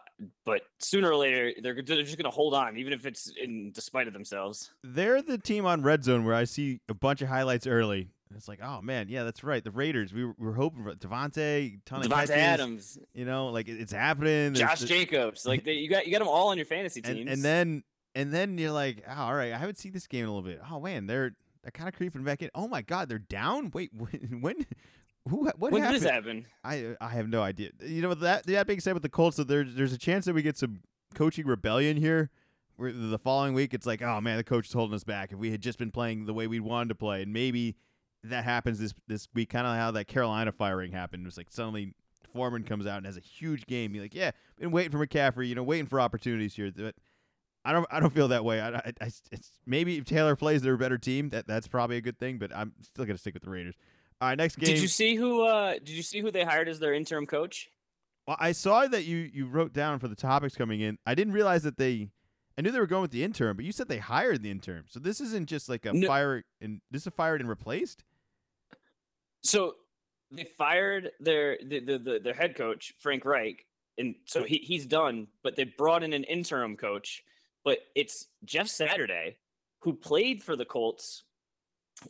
Speaker 3: but sooner or later, they're, they're just going to hold on, even if it's in despite of themselves.
Speaker 2: They're the team on Red Zone where I see a bunch of highlights early. And It's like, oh man, yeah, that's right. The Raiders. We were, we were hoping for Davante, ton of catches,
Speaker 3: Adams,
Speaker 2: You know, like it's happening.
Speaker 3: Josh
Speaker 2: the-
Speaker 3: Jacobs. Like *laughs* they, you got you got them all on your fantasy teams.
Speaker 2: and, and then and then you're like, oh, all right, I haven't seen this game in a little bit. Oh man, they're they're kind of creeping back in. Oh my god, they're down. Wait, *laughs* when? when who? What
Speaker 3: when
Speaker 2: happened?
Speaker 3: did this happen?
Speaker 2: I I have no idea. You know that that being said, with the Colts, so there's there's a chance that we get some coaching rebellion here. Where the following week it's like, oh man, the coach is holding us back. If we had just been playing the way we wanted to play, and maybe that happens this this week, kind of how that Carolina firing happened. It was like suddenly Foreman comes out and has a huge game. You're like, yeah, been waiting for McCaffrey, you know, waiting for opportunities here. But I don't I don't feel that way. I, I, I it's maybe if Taylor plays their better team, that that's probably a good thing. But I'm still gonna stick with the Raiders. All right, next game.
Speaker 3: Did you see who? uh Did you see who they hired as their interim coach?
Speaker 2: Well, I saw that you you wrote down for the topics coming in. I didn't realize that they. I knew they were going with the interim, but you said they hired the interim, So this isn't just like a
Speaker 3: No.
Speaker 2: fire and this is fired and replaced.
Speaker 3: So they fired their the, the, the their head coach Frank Reich, and so he he's done. But they brought in an interim coach. But it's Jeff Saturday, who played for the Colts,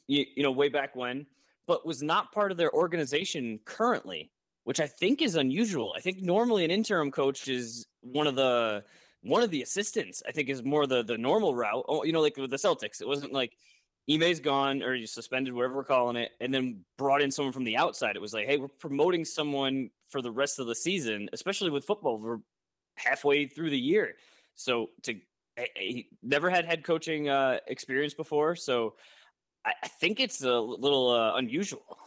Speaker 3: you, you know, way back when, but was not part of their organization currently, which I think is unusual. I think normally an interim coach is one of the one of the assistants. I think is more the the normal route. Oh, you know, like with the Celtics, it wasn't like Ime's gone or you suspended, whatever we're calling it, and then brought in someone from the outside. It was like, hey, we're promoting someone for the rest of the season, especially with football. We're halfway through the year, so to he never had head coaching uh, experience before, so I, I think it's a little uh, unusual.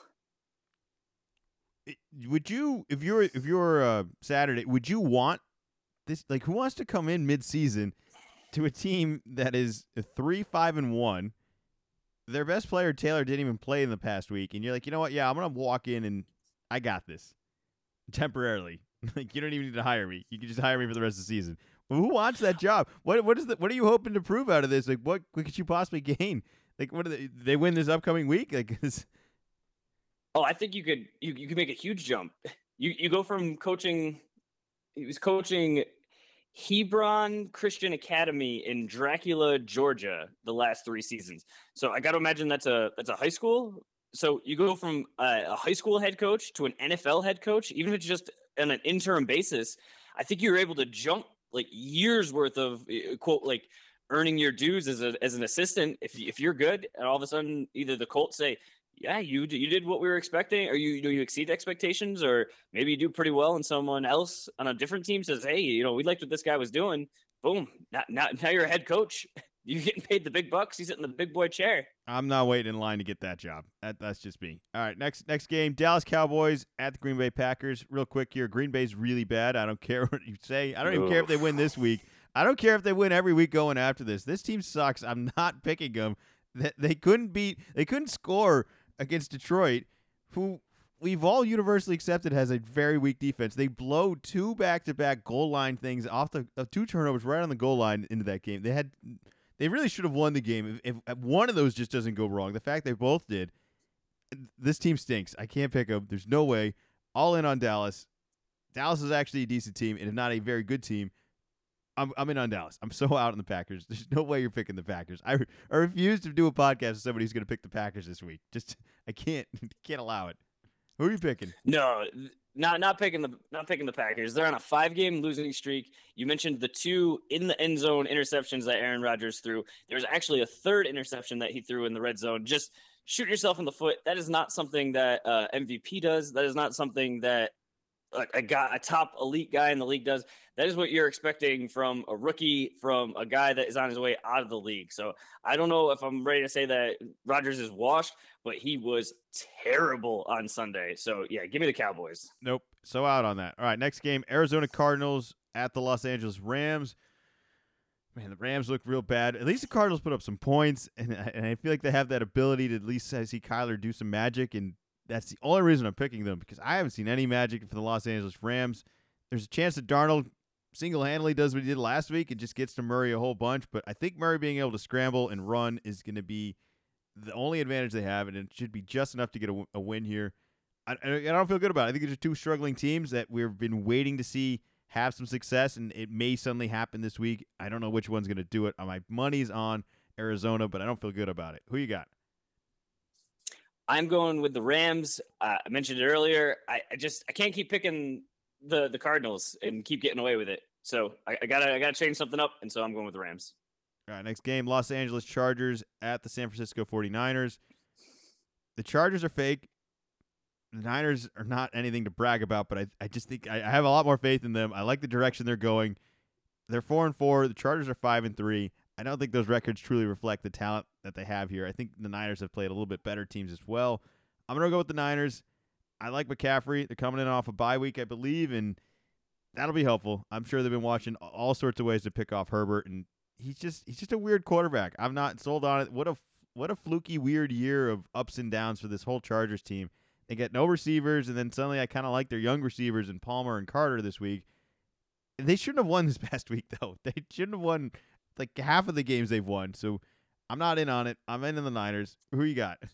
Speaker 2: Would you, if you're if you're uh, Saturday, would you want this? Like, who wants to come in mid-season to a team that is three, five, and one? Their best player Taylor didn't even play in the past week, and you're like, you know what? Yeah, I'm gonna walk in and I got this temporarily. *laughs* like, you don't even need to hire me. You can just hire me for the rest of the season. Who wants that job? What what is the what are you hoping to prove out of this? Like, what, what could you possibly *laughs* gain? Like, what do they they win this upcoming week? Like, *laughs* is,
Speaker 3: Oh, I think you could you you could make a huge jump. You you go from coaching he was coaching Hebron Christian Academy in Dacula, Georgia, the last three seasons. So I got to imagine that's a that's a high school. So you go from a, a high school head coach to an NFL head coach, even if it's just on an interim basis. I think you're able to jump like years worth of uh, quote like earning your dues as a as an assistant if if you're good, and all of a sudden either the Colts say, yeah, you you did what we were expecting, or you you, know, you exceed expectations, or maybe you do pretty well, and someone else on a different team says, hey, you know, we liked what this guy was doing. Boom, now now, now you're a head coach. *laughs* You're getting paid the big bucks. He's in the big boy chair.
Speaker 2: I'm not waiting in line to get that job. That, that's just me. All right, next next game, Dallas Cowboys at the Green Bay Packers. Real quick here, Green Bay's really bad. I don't *laughs* care what you say. I don't even care if they win this week. I don't care if they win every week going after this. This team sucks. I'm *laughs* not picking them. They couldn't beat. They couldn't score against Detroit, who we've all universally accepted has a very weak defense. They blow two back-to-back goal line things off the uh, two turnovers right on the goal line into that game. They had they really should have won the game if, if one of those just doesn't go wrong. The fact they both did, this team stinks. I can't pick them. There's no way. All in on Dallas. Dallas is actually a decent team, and if not a very good team. I'm, I'm in on Dallas. I'm so *laughs* out on the Packers. There's no way you're picking the Packers. I, I refuse to do a podcast with somebody who's going to pick the Packers this week. Just *laughs* I can't *laughs* can't allow it. Who are you picking?
Speaker 3: No, not not picking the not picking the Packers. They're on a five game losing streak. You mentioned the two in the end zone interceptions that Aaron Rodgers threw. There was actually a third interception that he threw in the red zone. Just shoot yourself in the foot. That is not something that uh, MVP does. That is not something that like a guy, a top elite guy in the league does. That is what you're expecting from a rookie, from a guy that is on his way out of the league. So I don't know if I'm ready to say that Rodgers is washed, but he was terrible on Sunday. So yeah, give me the Cowboys.
Speaker 2: Nope. So out on that. All right, next game, Arizona Cardinals at the Los Angeles Rams. Man, the Rams look real bad. At least the Cardinals put up some points, and I, and I feel like they have that ability to at least see Kyler do some magic, and that's the only reason I'm picking them because I haven't seen any magic for the Los Angeles Rams. There's a chance that Donald single-handedly does what he did last week and just gets to Murray a whole bunch, but I think Murray being able to scramble and run is going to be the only advantage they have, and it should be just enough to get a win here. I, I don't feel good about it. I think these are two struggling teams that we've been waiting to see have some success, and it may suddenly happen this week. I don't know which one's going to do it. My money's on Arizona, but I don't feel good about it. Who you got?
Speaker 3: I'm going with the Rams. Uh, I mentioned it earlier. I, I just I can't keep picking the the Cardinals and keep getting away with it. So I, I gotta I gotta change something up, and so I'm going with the Rams.
Speaker 2: All right, next game Los Angeles Chargers at the San Francisco 49ers. The Chargers are fake. The Niners are not anything to brag about, but I, I just think I, I have a lot more faith in them. I like the direction they're going. They're four and four. The Chargers are five and three. I don't think those records truly reflect the talent that they have here. I think the Niners have played a little bit better teams as well. I'm gonna go with the Niners. I like McCaffrey. They're coming in off a bye week, I believe, and that'll be helpful. I'm sure they've been watching all sorts of ways to pick off Herbert, and he's just he's just a weird quarterback. I'm not sold on it. What a what a fluky weird year of ups and downs for this whole Chargers team. They get no receivers, and then suddenly I kind of like their young receivers in Palmer and Carter this week. They shouldn't have won this *laughs* past week though. They shouldn't have won like half of the games they've won. So I'm not in on it. I'm in on the Niners. Who you got? *laughs*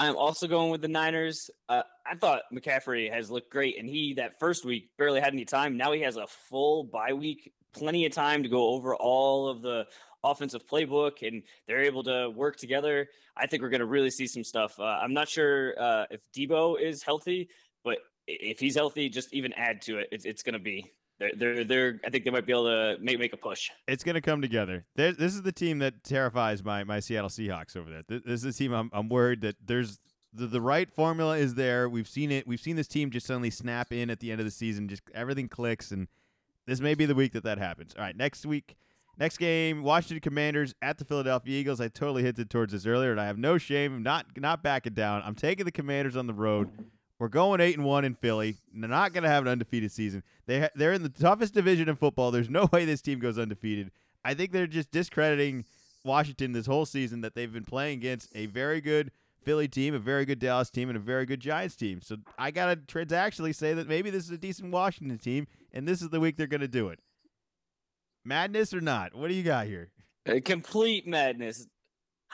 Speaker 3: I'm also going with the Niners. Uh, I thought McCaffrey has looked great, and he that first week barely had any time. Now he has a full bye week, plenty of time to go over all of the offensive playbook, and they're able to work together. I think we're going to really see some stuff. Uh, I'm not sure uh, if Deebo is healthy, but if he's healthy, just even add to it. It's, it's going to be they're, they're, they're, I think they might be able to make make a push.
Speaker 2: It's going to come together. There, this is the team that terrifies my my Seattle Seahawks over there. This, this is a team I'm I'm worried that there's the, the right formula is there. We've seen it. We've seen this team just suddenly snap in at the end of the season. Just everything clicks, and this may be the week that that happens. All right, next week, next game, Washington Commanders at the Philadelphia Eagles. I totally hinted towards this earlier, and I have no shame. not not backing down. I'm taking the Commanders on the road. We're going eight and one in Philly. They're not going to have an undefeated season. They ha- they're in the toughest division in football. There's no way this team goes undefeated. I think they're just discrediting Washington this whole season that they've been playing against a very good Philly team, a very good Dallas team, and a very good Giants team. So I gotta transactionally say that maybe this is a decent Washington team, and this is the week they're gonna do it. Madness or not? What do you got here?
Speaker 3: A complete madness.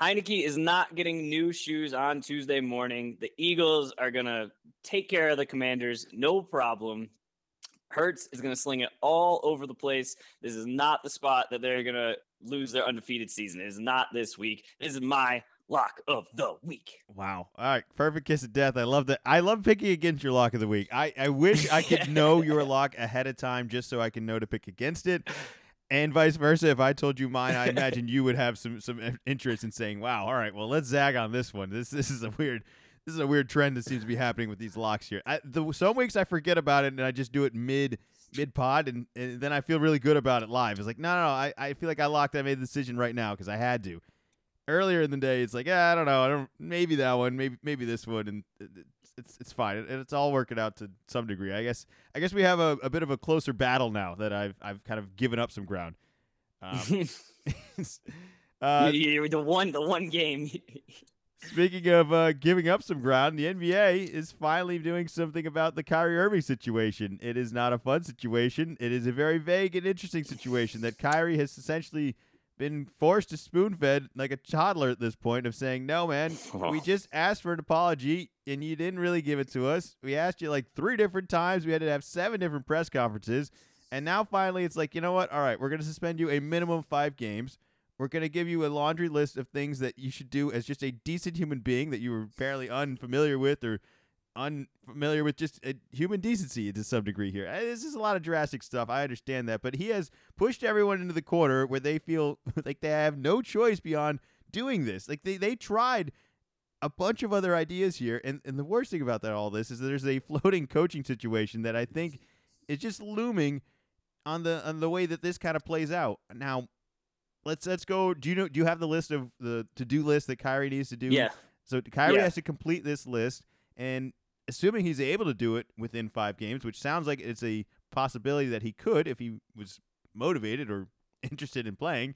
Speaker 3: Heinicke is not getting new shoes on Tuesday morning. The Eagles are going to take care of the Commanders, no problem. Hurts is going to sling it all over the place. This is not the spot that they're going to lose their undefeated season. It is not this week. This is my lock of the week.
Speaker 2: Wow. All right. Perfect kiss of death. I love that. I love picking against your lock of the week. I, I wish I could *laughs* know your lock ahead of time just so I can know to pick against it and vice versa. If I told you mine, I imagine you would have some some interest in saying, "Wow, all right, well, let's zag on this one. This this is a weird." This is a weird trend that seems to be happening with these locks here. I, the, some weeks I forget about it and I just do it mid mid pod, and, and then I feel really good about it live. It's like, no, no, no I, I feel like I locked. I made the decision right now because I had to. Earlier in the day, it's like, yeah, I don't know, I don't maybe that one, maybe maybe this one, and it's it's fine. It, it's all working out to some degree. I guess I guess we have a, a bit of a closer battle now that I've I've kind of given up some ground. Um, *laughs* *laughs*
Speaker 3: uh, the one the one game. *laughs*
Speaker 2: speaking of uh, giving up some ground, the NBA is finally doing something about the Kyrie Irving situation. It is not a fun situation. It is a very vague and interesting situation that Kyrie has essentially been forced to spoon fed like a toddler at this point of saying, No, man, *laughs* we just asked for an apology and you didn't really give it to us. We asked you like three different times. We had to have seven different press conferences. And now finally it's like, you know what? All right, we're going to suspend you a minimum five games. We're going to give you a laundry list of things that you should do as just a decent human being that you were apparently unfamiliar with or unfamiliar with just uh, human decency to some degree here. Uh, this is a lot of drastic stuff. I understand that, but he has pushed everyone into the corner where they feel *laughs* like they have no choice beyond doing this. Like they they tried a bunch of other ideas here, and and the worst thing about that all this is that there's a *laughs* floating coaching situation that I think is just looming on the on the way that this kind of plays out. Now, let's let's go. Do you know? Do you have the list of the to do list that Kyrie needs to do?
Speaker 3: Yeah.
Speaker 2: So Kyrie yeah. has to complete this list, and assuming he's able to do it within five games, which sounds like it's a possibility that he could if he was motivated or *laughs* interested in playing.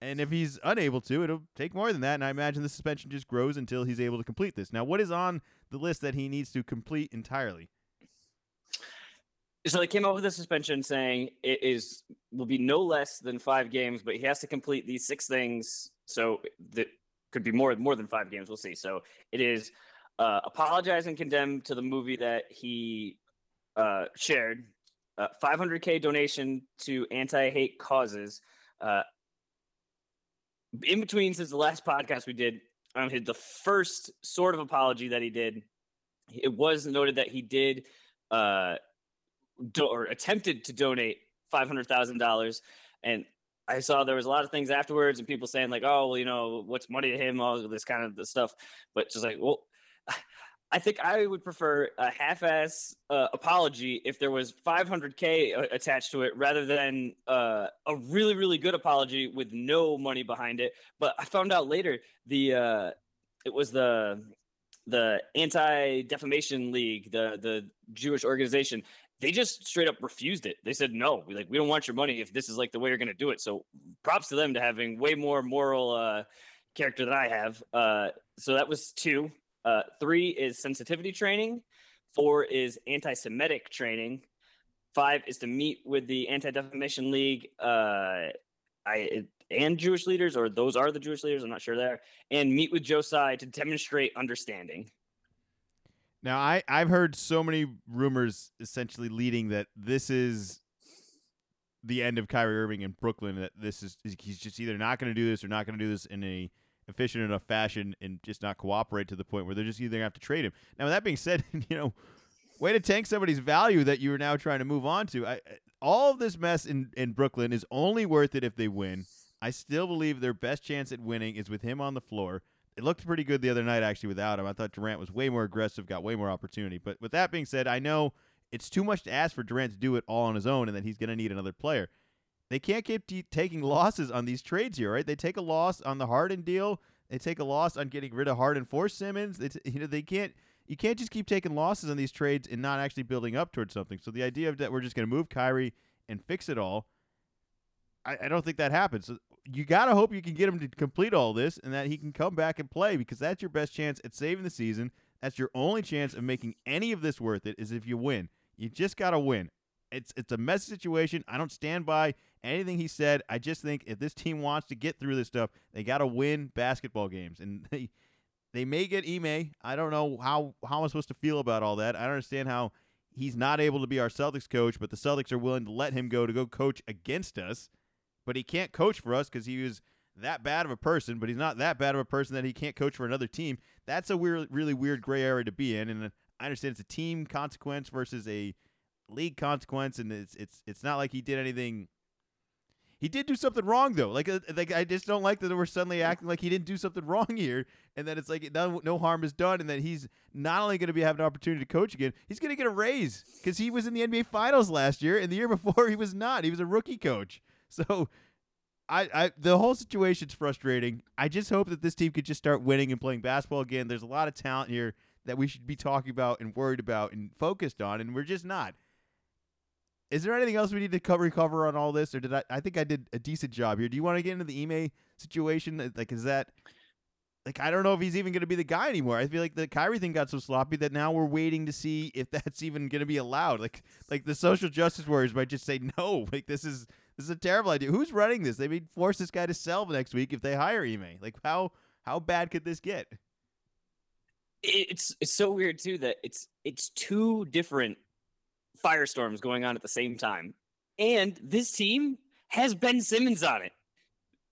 Speaker 2: And if he's unable to, it'll take more than that. And I imagine the suspension just grows until he's able to complete this. Now, what is on the list that he needs to complete entirely?
Speaker 3: So they came up with a suspension saying it is will be no less than five games, but he has to complete these six things. So that could be more more than five games. We'll see. So it is uh, apologize and condemn to the movie that he uh, shared, uh, 500k donation to anti-hate causes. Uh, in between, since the last podcast we did, um, the first sort of apology that he did, it was noted that he did uh, do- or attempted to donate five hundred thousand dollars, and I saw there was a lot of things afterwards, and people saying like, "Oh, well, you know, what's money to him?" All this kind of the stuff, but just like, well, I think I would prefer a half-ass uh, apology if there was 500k uh, attached to it, rather than uh, a really, really good apology with no money behind it. But I found out later the uh, it was the the Anti Defamation League, the the Jewish organization. They just straight up refused it. They said no. We like we don't want your money if this is like the way you're going to do it. So props to them to having way more moral uh, character than I have. Uh, so that was two. Uh, three is sensitivity training. Four is anti-Semitic training. Five is to meet with the Anti-Defamation League uh, I, and Jewish leaders, or those are the Jewish leaders. I'm not sure there. And meet with Joe Tsai to demonstrate understanding.
Speaker 2: Now, I, I've heard so many rumors essentially leading that this is the end of Kyrie Irving in Brooklyn. That this is he's just either not going to do this or not going to do this in a efficient enough fashion and just not cooperate to the point where they're just either going to have to trade him. Now, that being said, *laughs* you know, way to tank somebody's value that you are now trying to move on to. I, all of this mess in, in Brooklyn is only worth it if they win. I still believe their best chance at winning is with him on the floor. It looked pretty good the other night, actually, without him. I thought Durant was way more aggressive, got way more opportunity. But with that being said, I know it's too much to ask for Durant to do it all on his own and that he's going to need another player. They can't keep t- taking losses on these trades here, right? They take a loss on the Harden deal. They take a loss on getting rid of Harden for Simmons. You know they can't you can't just keep taking losses on these trades and not actually building up towards something. So the idea of that we're just going to move Kyrie and fix it all, I, I don't think that happens. So you got to hope you can get him to complete all this and that he can come back and play because that's your best chance at saving the season. That's your only chance of making any of this worth it is if you win. You just got to win. It's it's a messy situation. I don't stand by anything he said. I just think if this team wants to get through this stuff, they got to win basketball games. And *laughs* they they may get Ime. I don't know how how I'm supposed to feel about all that. I don't understand how he's not able to be our Celtics coach, but the Celtics are willing to let him go to go coach against us. But he can't coach for us because he was that bad of a person, but he's not that bad of a person that he can't coach for another team. That's a weird, really weird gray area to be in. And I understand it's a team consequence versus a league consequence, and it's it's it's not like he did anything. He did do something wrong though. Like uh, like I just don't like that we're suddenly acting like he didn't do something *laughs* wrong here, and that it's like no, no harm is done, and that he's not only going to be having an opportunity to coach again, he's going to get a raise because he was in the NBA Finals last year, and the year *laughs* before he was not. He was a rookie coach. So. I, I the whole situation's frustrating. I just hope that this team could just start winning and playing basketball again. There's a lot of talent here that we should be talking about and worried about and focused on, and we're just not. Is there anything else we need to cover recover on all this, or did I? I think I did a decent job here. Do you want to get into the Ime situation? Like, is that like I don't know if he's even going to be the guy anymore. I feel like the Kyrie thing got so sloppy that now we're waiting to see if *laughs* that's even going to be allowed. Like, like the social justice warriors might just say *laughs* no. Like, this is this is a terrible idea. Who's running this? They may force this guy to sell next week if they hire Ime. Like, how how bad could this get?
Speaker 3: It's it's so weird too that it's it's two different firestorms going on at the same time. And this team has Ben Simmons on it.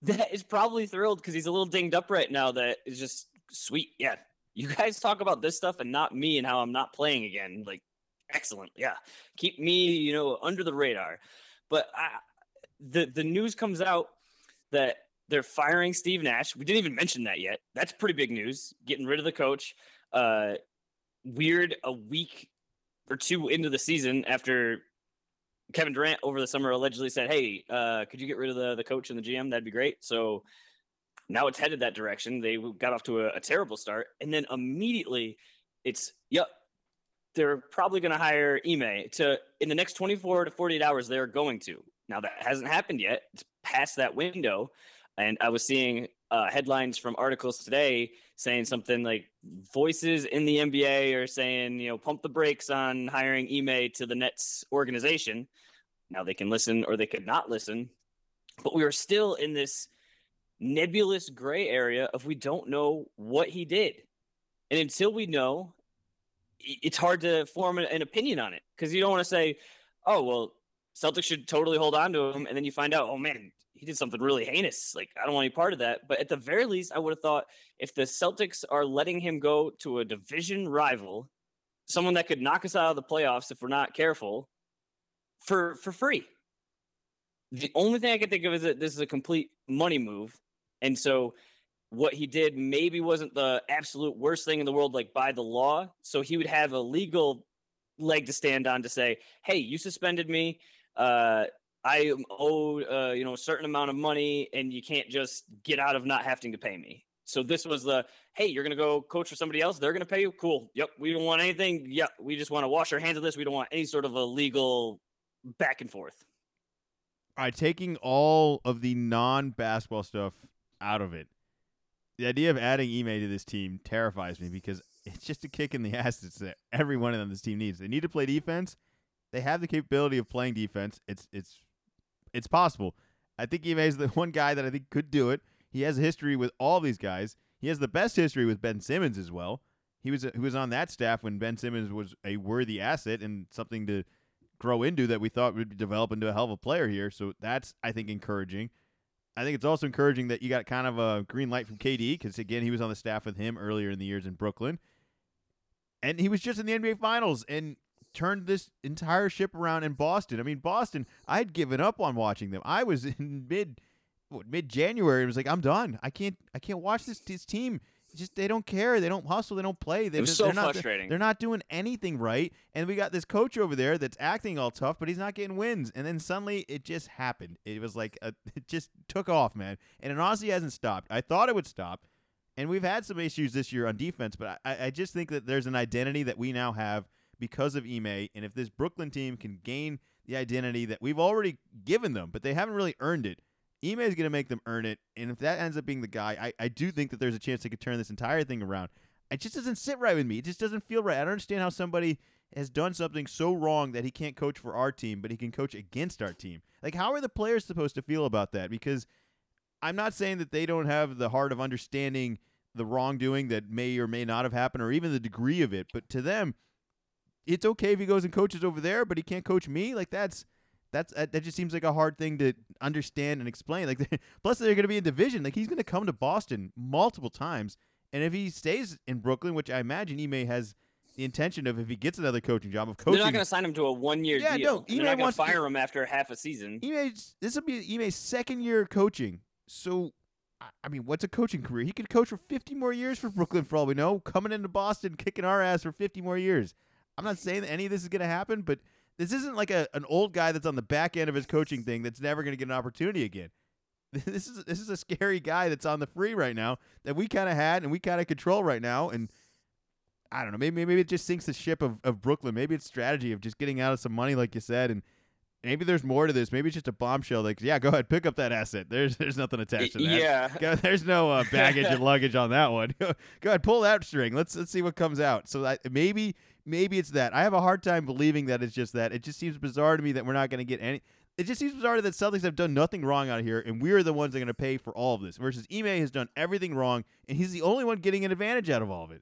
Speaker 3: That is probably thrilled because he's a little dinged up right now. That is just sweet. Yeah. You guys talk about this stuff and not me and how I'm not playing again. Like, excellent. Yeah. Keep me, you know, under the radar. But I, the the news comes out that they're firing Steve Nash. We didn't even mention that yet. That's pretty big news. Getting rid of the coach. Uh, weird a week or two into the season after Kevin Durant over the summer allegedly said, "Hey, uh, could you get rid of the the coach and the GM? That'd be great." So now it's headed that direction. They got off to a, a terrible start, and then immediately it's yep. They're probably going to hire Ime to in the next 24 to 48 hours. They're going to. Now that hasn't happened yet. It's past that window, and I was seeing uh, headlines from articles today saying something like voices in the NBA are saying, you know, pump the brakes on hiring Ime to the Nets organization. Now they can listen or they could not listen, but we are still in this nebulous gray area of we don't know what he did. And until we know, it's hard to form an opinion on it because you don't want to say, oh, well, Celtics should totally hold on to him. And then you find out, oh man, he did something really heinous. Like I don't want any part of that. But at the very least, I would have thought if the Celtics are letting him go to a division rival, someone that could knock us out of the playoffs if we're not careful, for for free. The only thing I can think of is that this is a complete money move, and so what he did maybe wasn't the absolute worst thing in the world, like by the law. So he would have a legal leg to stand on to say, "Hey, you suspended me. Uh, I am owed, uh, you know, a certain amount of money, and you can't just get out of not having to pay me. So this was the, hey, you're gonna go coach for somebody else. They're gonna pay you. Cool. Yep. We don't want anything. Yep. We just want to wash our hands of this. We don't want any sort of a legal back and forth.
Speaker 2: All right, taking all of the non-basketball stuff out of it, the idea of adding Ime to this team terrifies me because it's just a kick in the *laughs* ass that everyone on this team needs. They need to play defense. They have the capability of playing defense. It's it's it's possible. I think Ime is the *laughs* one guy that I think could do it. He has a history with all these guys. He has the best history with Ben Simmons as well. He was he was on that staff when Ben Simmons was a worthy asset and something to grow into that we thought would develop into a hell of a player here. So that's I think encouraging. I think it's also encouraging that you got kind of a green light from KD because again he was on the staff with him earlier in the years in Brooklyn, and he was just in the NBA Finals and turned this entire ship around in Boston. I mean Boston, I'd given up on watching them. I was *laughs* in mid mid January and was like I'm done. I can't I can't watch this this team just they don't care. They don't hustle. They don't play. They,
Speaker 3: it was so
Speaker 2: they're not,
Speaker 3: frustrating.
Speaker 2: They're not doing anything right. And we got this coach over there that's acting all tough, but he's not getting wins. And then suddenly it just happened. It was like a, *laughs* it just took off, man. And it honestly hasn't stopped. I thought it would stop. And we've had some issues this year on defense, but I, I just think that there's an identity that we now have because of Ime. And if this Brooklyn team can gain the identity that we've already given them, but they haven't really earned it, Ime is going to make them earn it. And if that ends up being the guy, I, I do think that there's a chance they could turn this entire thing around. It just doesn't sit right with me. It just doesn't feel right. I don't understand how somebody has done something so wrong that he can't coach for our team, but he can coach against our team. Like, how are the players supposed to feel about that? Because I'm not saying that they don't have the heart of understanding the wrongdoing that may or may not have happened or even the degree of it, but to them, it's okay if he goes and coaches over there, but he can't coach me. Like, that's that's uh, that just seems like a hard thing to understand and explain. Like, *laughs* plus they're going to be in division. Like he's going to come to Boston multiple times, and if he stays in Brooklyn, which I imagine may has the intention of, if he gets another coaching job of coaching,
Speaker 3: they're not going to sign him to a one-year
Speaker 2: yeah,
Speaker 3: deal.
Speaker 2: No,
Speaker 3: they're not going to fire him after half a season.
Speaker 2: Ime, this will be Ime's second year coaching. So, I mean, what's a coaching career? He could coach for 50 more years for Brooklyn, for all we know. Coming into Boston, kicking our ass for 50 more years. I'm not saying that any of this is going to happen, but this isn't like a, an old guy that's on the back end of his coaching thing that's never going to get an opportunity again. *laughs* This is this is a scary guy that's on the free right now that we kind of had and we kind of control right now. And I don't know, maybe maybe it just sinks the ship of, of Brooklyn. Maybe it's strategy of just getting out of some money, like you said, and maybe there's more to this. Maybe it's just a bombshell. Like, yeah, go ahead, pick up that asset. There's there's nothing attached to that.
Speaker 3: Yeah,
Speaker 2: go, there's no uh, *laughs* baggage and luggage on that one. *laughs* go ahead, pull that string. Let's let's see what comes out. So that maybe maybe it's that. I have a hard time believing that it's just that. It just seems bizarre to me that we're not going to get any. It just seems bizarre that Celtics have done nothing wrong out here, and we're the ones that are going to pay for all of this. Versus Ime has done everything wrong, and he's the only one getting an advantage out of all of it.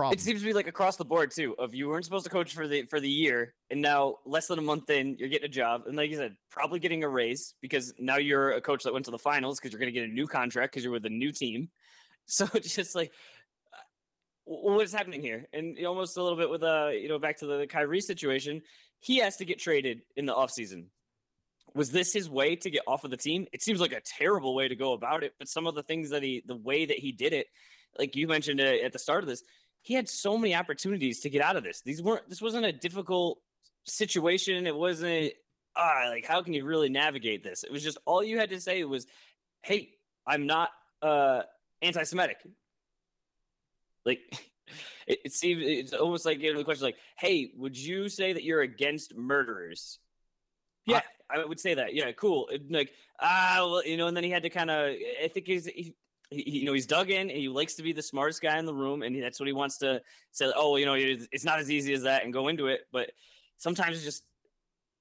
Speaker 2: Problem.
Speaker 3: It seems to be like across the board too. Of you weren't supposed to coach for the for the year, and now less than a month in, you're getting a job, and like you said, probably getting a raise because now you're a coach that went to the finals because you're going to get a new contract because you're with a new team. *laughs* So it's just like what is happening here? And almost a little bit with uh, you know, back to the Kyrie situation, he has to get traded in the offseason. Was this his way to get off of the team? It seems like a terrible way to go about it, but some of the things that he the way that he did it, like you mentioned uh, at the start of this, he had so many opportunities to get out of this. These weren't this wasn't a difficult situation. It wasn't ah, like how can you really navigate this? It was just all you had to say was, "Hey, I'm not uh anti-Semitic. Like *laughs* it, it seems it's almost like you know the question like, hey, would you say that you're against murderers? Yeah, I, I would say that. Yeah, cool. like ah, well, you know, and then he had to kind of. I think he's. He, he, you know, he's dug in. And he likes to be the smartest guy in the room, and that's what he wants to say. Oh, you know, it's not as easy as that, and go into it. But sometimes it's just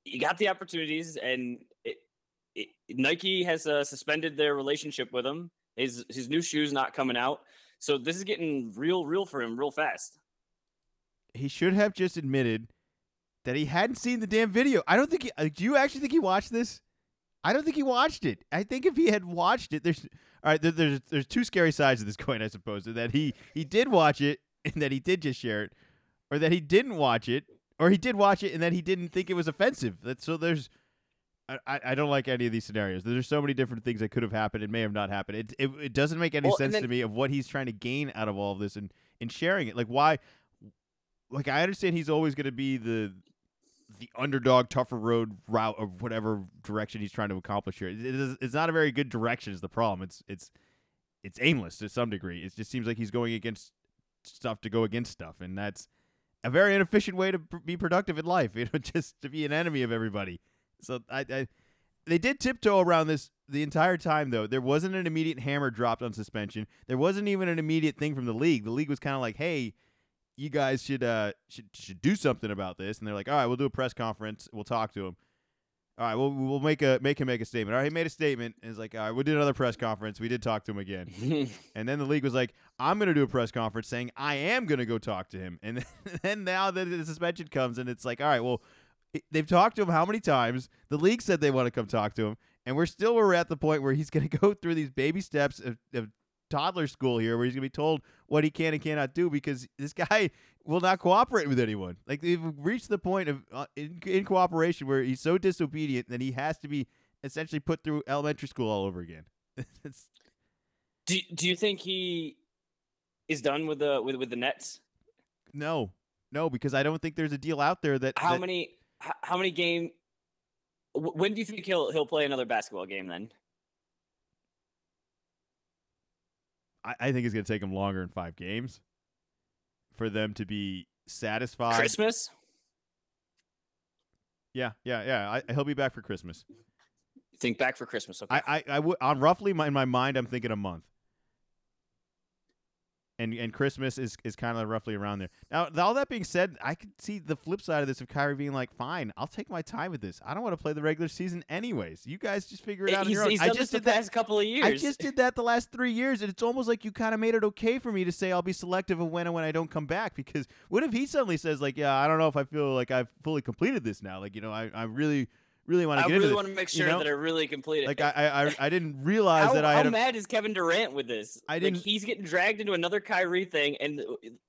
Speaker 3: you got the opportunities, and it, it, Nike has uh, suspended their relationship with him. His his new shoes not coming out. So this is getting real, real for him real fast.
Speaker 2: He should have just admitted that he hadn't seen the damn video. I don't think. He, do you actually think he watched this? I don't think he watched it. I think if he had watched it, there's all right. There, there's there's two scary sides of this *laughs* coin, I suppose. That he he did watch it *laughs* and that he did just share it, or that he didn't watch it, or he did watch it and that he didn't think it was offensive. That so there's I, I don't like any of these scenarios. There's so many different things that could have happened and may have not happened. It it, it doesn't make any well, sense then, to me of what he's trying to gain out of all of this and and sharing it. Like why? Like I understand he's always going to be the the underdog, tougher road route of whatever direction he's trying to accomplish here. It is, it's not a very good direction. Is the problem? It's it's it's aimless to some degree. It just seems like he's going against stuff to go against stuff, and that's a very inefficient way to pr- be productive in life. *laughs* You know, just to be an enemy of everybody. So I, I they did tiptoe around this the entire time though. There wasn't an immediate hammer dropped on suspension. There wasn't even an immediate thing from the league. The league was kind of like, "Hey, you guys should uh should should do something about this." And they're like, "All right, we'll do a press conference. We'll talk to him." All right, we'll we'll make a make him make a statement. All right, he made a statement. And it's like, all right, we did another press conference. We did talk to him again, *laughs* and then the league was like, I'm gonna do a press conference saying I am gonna go talk to him. And *laughs* then now that the suspension comes, and it's like, all right, well, they've talked to him how many times? The league said they want to come talk to him, and we're still we're at the point where he's gonna *laughs* go through these baby steps of, of toddler school here, where he's gonna be told what he can and cannot do because this *laughs* guy will not cooperate with anyone. Like they've reached the point of uh, in, in cooperation where he's so disobedient that he has to be essentially put through elementary school all over again. *laughs*
Speaker 3: do Do you think he is done with the with with the Nets?
Speaker 2: No, no, because I don't think there's a deal out there that.
Speaker 3: How
Speaker 2: that,
Speaker 3: many? How many game? When do you think he'll he'll play another basketball game then?
Speaker 2: I, I think it's going to take them longer than five games for them to be satisfied.
Speaker 3: Christmas.
Speaker 2: Yeah, yeah, yeah. I, he'll be back for Christmas.
Speaker 3: Think back for Christmas. Okay.
Speaker 2: I, I, I would on roughly my, in my mind, I'm thinking a month and and Christmas is is kind of roughly around there. Now, all that being said, I could see the flip side of this of Kyrie being like, "Fine, I'll take my time with this. I don't want to play the regular season anyways. You guys just figure it eh, out on your own."
Speaker 3: He's
Speaker 2: I just
Speaker 3: did
Speaker 2: the
Speaker 3: past couple of years.
Speaker 2: I just did that the last three years, and it's almost like you kind of made it okay for me to say I'll be selective of when and when I don't come back. Because what if he suddenly says like, "Yeah, I don't know if I feel like I've fully completed this now. Like, you know, I I really." Really want to get
Speaker 3: I really want to make sure
Speaker 2: you know?
Speaker 3: that I really complete it.
Speaker 2: Like I, I, I didn't *laughs* realize
Speaker 3: how,
Speaker 2: that I had.
Speaker 3: How
Speaker 2: a,
Speaker 3: mad is Kevin Durant with this?
Speaker 2: I didn't.
Speaker 3: Like he's getting dragged into another Kyrie thing, and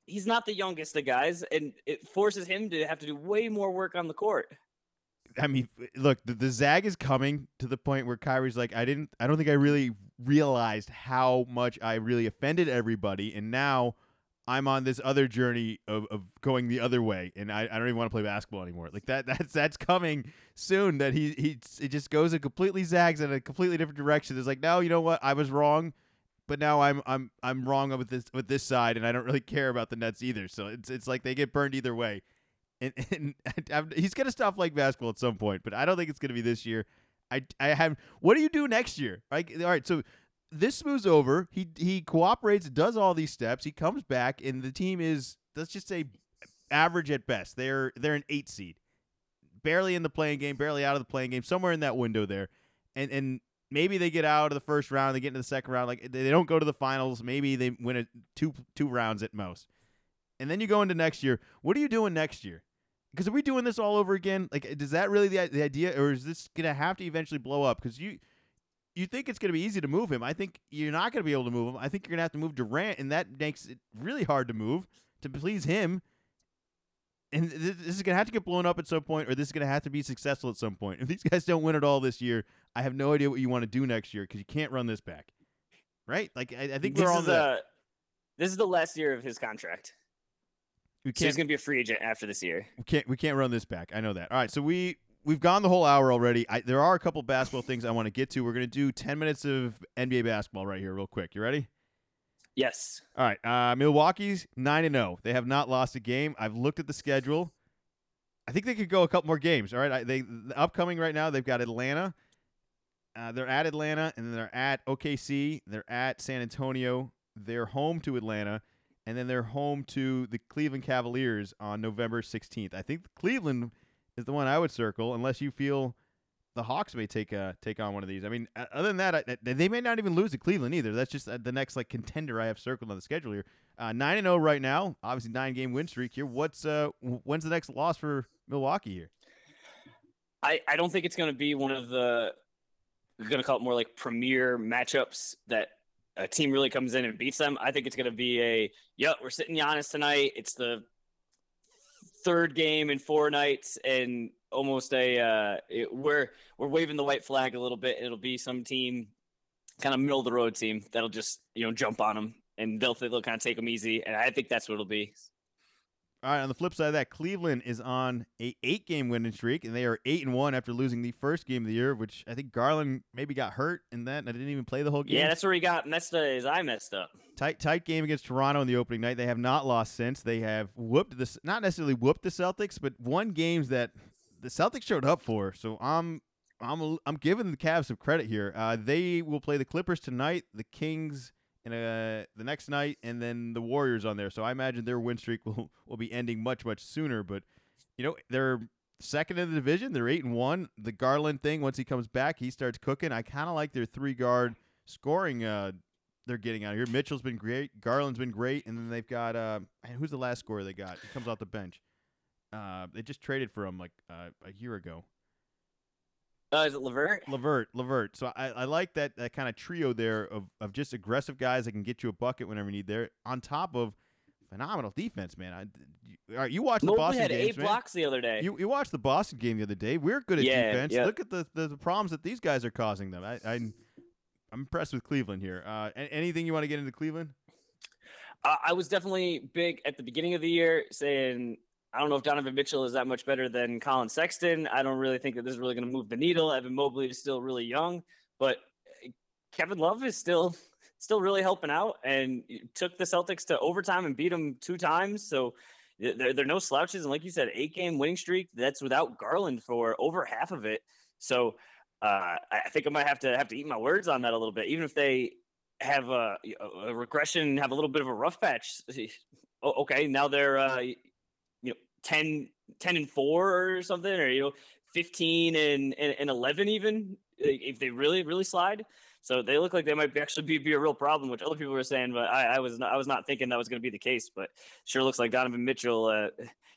Speaker 3: he's not the youngest of guys, and it forces him to have to do way more work on the court.
Speaker 2: I mean, look, the, the zag is coming to the point where Kyrie's like, I didn't, I don't think I really realized how much I really offended everybody, and now I'm on this other journey of, of going the other way, and I, I don't even want to play basketball anymore. Like that *laughs* that's that's coming soon. That he he it just goes and completely zags in a completely different direction. It's like no, you know what? I was wrong, but now I'm I'm I'm wrong with this with this side, and I don't really care about the Nets either. So it's it's like they get burned either way. And, *laughs* and, he's gonna stop playing basketball at some point, but I don't think it's gonna be this year. I I have. What do you do next year? Like, all right, so this moves over. He he cooperates, does all these steps. He comes back, and the team is let's just say average at best. They're they're an eight seed, barely in the playing game, barely out of the playing game, somewhere in that window there, and and maybe they get out of the first round, they get into the second round, like they don't go to the finals. Maybe they win it two two rounds at most, and then you go into next year. What are you doing next year? Because are we doing this all over again? Like, is that really the the idea, or is this gonna have to eventually blow up? Because you you think it's going to be easy to move him. I think you're not going to be able to move him. I think you're going to have to move Durant, and that makes it really hard to move to please him. And this is going to have to get blown up at some point, or this is going to have to be successful at some point. If these guys don't win it all this year, I have no idea what you want to do next year because you can't run this back, right? Like I, I think
Speaker 3: this
Speaker 2: we're.
Speaker 3: Is the, this is the last year of his contract.
Speaker 2: We can't,
Speaker 3: so he's going to be a free agent after this year.
Speaker 2: We can't. We can't run this back. I know that. All right. So we we've gone the whole hour already. I, there are a couple basketball things I want to get to. We're going to do 10 minutes of NBA basketball right here, real quick. You ready?
Speaker 3: Yes.
Speaker 2: All right. Uh, Milwaukee's 9 and 0. They have not lost a game. I've looked at the schedule. I think they could go a couple more games. All right. I, they the upcoming right now, they've got Atlanta. Uh, they're at Atlanta, and then they're at OKC. They're at San Antonio. They're home to Atlanta, and then they're home to the Cleveland Cavaliers on November 16th. I think Cleveland is the one I would circle, unless you feel the Hawks may take uh, take on one of these. I mean, other than that, I, they may not even lose to Cleveland either. That's just uh, the next like contender I have circled on the schedule here. Uh, nine and zero right now. Obviously, nine game win streak here. What's uh when's the next loss for Milwaukee here?
Speaker 3: I I don't think it's going to be one of the we're going to call it more like premier matchups that a team really comes in and beats them. I think it's going to be a yep. We're sitting Giannis tonight. It's the third game in four nights and almost a uh, it, we're we're waving the white flag a little bit. It'll be some team, kind of middle of the road team that'll just you know jump on them and they'll they'll kind of take them easy. And I think that's what it'll be.
Speaker 2: All right. On the flip side of that, Cleveland is on a eight game winning streak, and they are eight and one after losing the first game of the year, which I think Garland maybe got hurt in that, and I didn't even play the whole game.
Speaker 3: Yeah, that's where he got messed up. His eye messed up.
Speaker 2: Tight, tight game against Toronto in the opening night. They have not lost since. They have whooped this, not necessarily whooped the Celtics, but won games that the Celtics showed up for. So I'm I'm I'm giving the Cavs some credit here. Uh, they will play the Clippers tonight, the Kings in uh, the next night, and then the Warriors on there. So I imagine their win streak *laughs* will will be ending much much sooner. But you know they're second in the division. They're eight and one. The Garland thing, once he comes back, he starts cooking. I kind of like their three guard scoring. Uh, they're getting out here. Mitchell's been great. Garland's been great, and then they've got uh, man, who's the last scorer they got? He comes off the bench. Uh, they just traded for him like uh, a year ago.
Speaker 3: Uh, is it Levert?
Speaker 2: Levert, Levert. So I, I like that, that kind of trio there of, of just aggressive guys that can get you a bucket whenever you need there. On top of phenomenal defense, man. I, you, all right, you watched the Boston
Speaker 3: had
Speaker 2: games,
Speaker 3: eight
Speaker 2: man.
Speaker 3: blocks the other day.
Speaker 2: You you watched the Boston game the other day. We're good at
Speaker 3: Yeah,
Speaker 2: defense.
Speaker 3: yeah.
Speaker 2: Look at the, the the problems that these guys are causing them. I, I I'm impressed with Cleveland here. Uh, anything you want to get into Cleveland?
Speaker 3: Uh, I was definitely big at the beginning of the year saying I don't know if Donovan Mitchell is that much better than Collin Sexton. I don't really think that this is really going to move the needle. Evan Mobley is still really young, but uh, Kevin Love is still still really helping out and took the Celtics to overtime and beat them two times. So th- they're, they're no slouches. And like you said, eight game winning streak. That's without Garland for over half of it. So uh, I think I might have to have to eat my words on that a little bit, even if they have a, a regression, have a little bit of a rough patch. Oh, okay, now they're uh, 10, 10 and four or something, or you know fifteen and, and, and eleven even if they really really slide. So they look like they might actually be, be a real problem, which other people were saying, but I, I was not, I was not thinking that was going to be the case. But sure looks like Donovan Mitchell uh,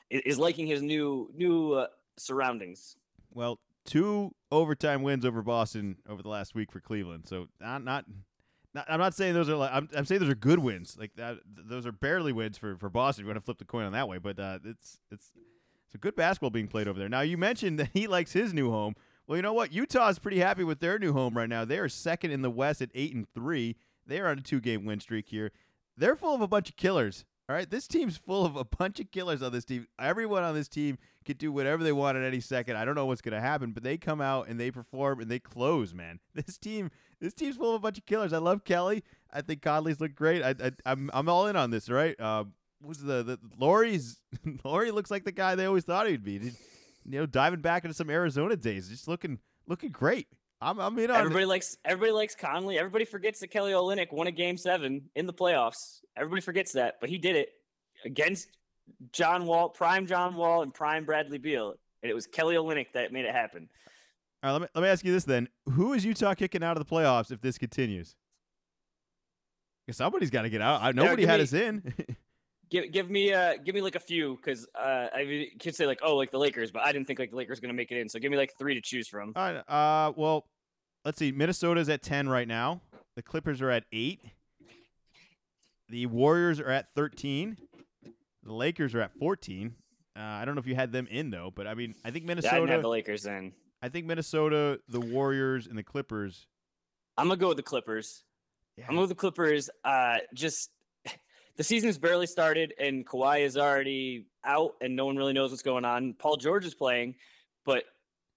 Speaker 3: is, is liking his new new uh, surroundings.
Speaker 2: Well, two overtime wins over Boston over the last week for Cleveland. So not not. I'm not saying those are like I'm, I'm saying those are good wins. Like that, those are barely wins for, for Boston. You want to flip the coin on that way, but uh, it's it's it's a good basketball being played over there. Now you mentioned that *laughs* he likes his new home. Well, you know what? Utah's pretty happy with their new home right now. They are second in the West at eight and three. They are on a two game win streak here. They're full of a bunch of killers. All right, this team's full of a bunch of killers on this team. Everyone on this team could do whatever they want at any second. I don't know what's going to happen, but they come out and they perform and they close, man. *laughs* This team, this team's full of a bunch of killers. I love Kelly. I think Conley's look great. I, I I'm I'm all in on this. right? uh, who's the the Lauri's Lauri *laughs* looks like the guy they always thought he'd be. He- you know, diving back into some Arizona days, just looking looking great. I'm I'm in on it.
Speaker 3: Everybody likes everybody likes Conley. Everybody forgets that Kelly Olynyk won a game seven in the playoffs. Everybody forgets that, but he did it against John Wall, prime John Wall, and prime Bradley Beal, and it was Kelly Olynyk that made it happen.
Speaker 2: All right, let me let me ask you this then: Who is Utah kicking out of the playoffs if this continues? somebody's got to get out. I, nobody had
Speaker 3: me-
Speaker 2: us in. *laughs*
Speaker 3: Give give me uh give me like a few because uh I mean, could say like oh like the Lakers, but I didn't think like the Lakers gonna make it in. So give me like three to choose from.
Speaker 2: All right. Uh, well, let's see. Minnesota's at ten right now. The Clippers are at eight. The Warriors are at thirteen. The Lakers are at fourteen. Uh, I don't know if you had them in though, but I mean, I think Minnesota.
Speaker 3: Yeah, I have the Lakers in.
Speaker 2: I think Minnesota, the Warriors, and the Clippers.
Speaker 3: I'm gonna go with the Clippers.
Speaker 2: Yeah,
Speaker 3: I'm gonna go with the Clippers. Uh, just *laughs* the season's barely started, and Kawhi is already out, and no one really knows what's going on. Paul George is playing, but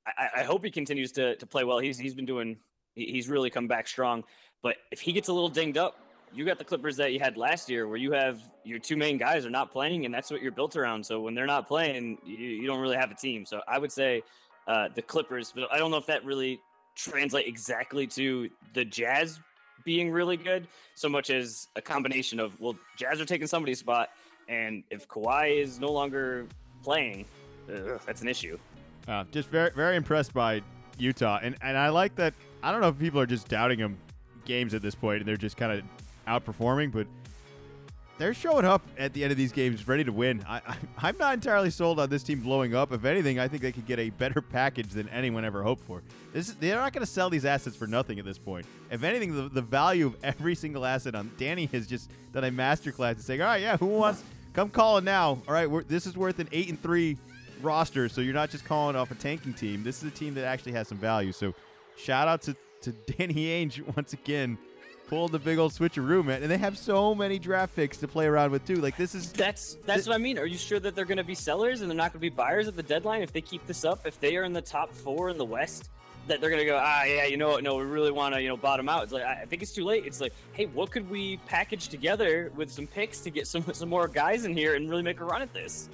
Speaker 3: I, I hope he continues to to play well. He's he's been doing. He's really come back strong. But if he gets a little dinged up, you got the Clippers that you had last year, where you have your two main guys are not playing, and that's what you're built around. So when they're not playing, you, you don't really have a team. So I would say uh, the Clippers, but I don't know if that really translate exactly to the Jazz being really good, so much as a combination of well, Jazz are taking somebody's spot, and if Kawhi is no longer playing, ugh, that's an issue.
Speaker 2: Uh, just very very impressed by Utah, and and I like that. I don't know if people are just doubting them games at this point, and they're just kind of outperforming, but they're showing up at the end of these games ready to win. I, I I'm not entirely sold on this team blowing up. If anything, I think they could get a better *laughs* package than anyone ever hoped for. This is, they're not going to sell these assets for nothing at this point. If anything, the, the value of every single asset on Danny has just done a masterclass and saying, all right, yeah, who wants? Come call it now. All right, this is worth an eight and three roster, so you're not just calling off a tanking team. This is a team that actually has some value. So, shout out to, to *laughs* Danny Ainge once again, pulled the big old switcheroo, man. And they have so many draft picks to play around with too. Like this is
Speaker 3: That's that's what I mean. Are you sure that they're going to be sellers and they're not going to be buyers at the deadline if they keep this up? If they are in the top four in the West, that they're going to go, ah, yeah, you know what? No, we really want to, you know, bottom out. It's like I think it's too late. It's like, hey, what could we package together with some picks to get some *laughs* some more guys in here and really make a run at this?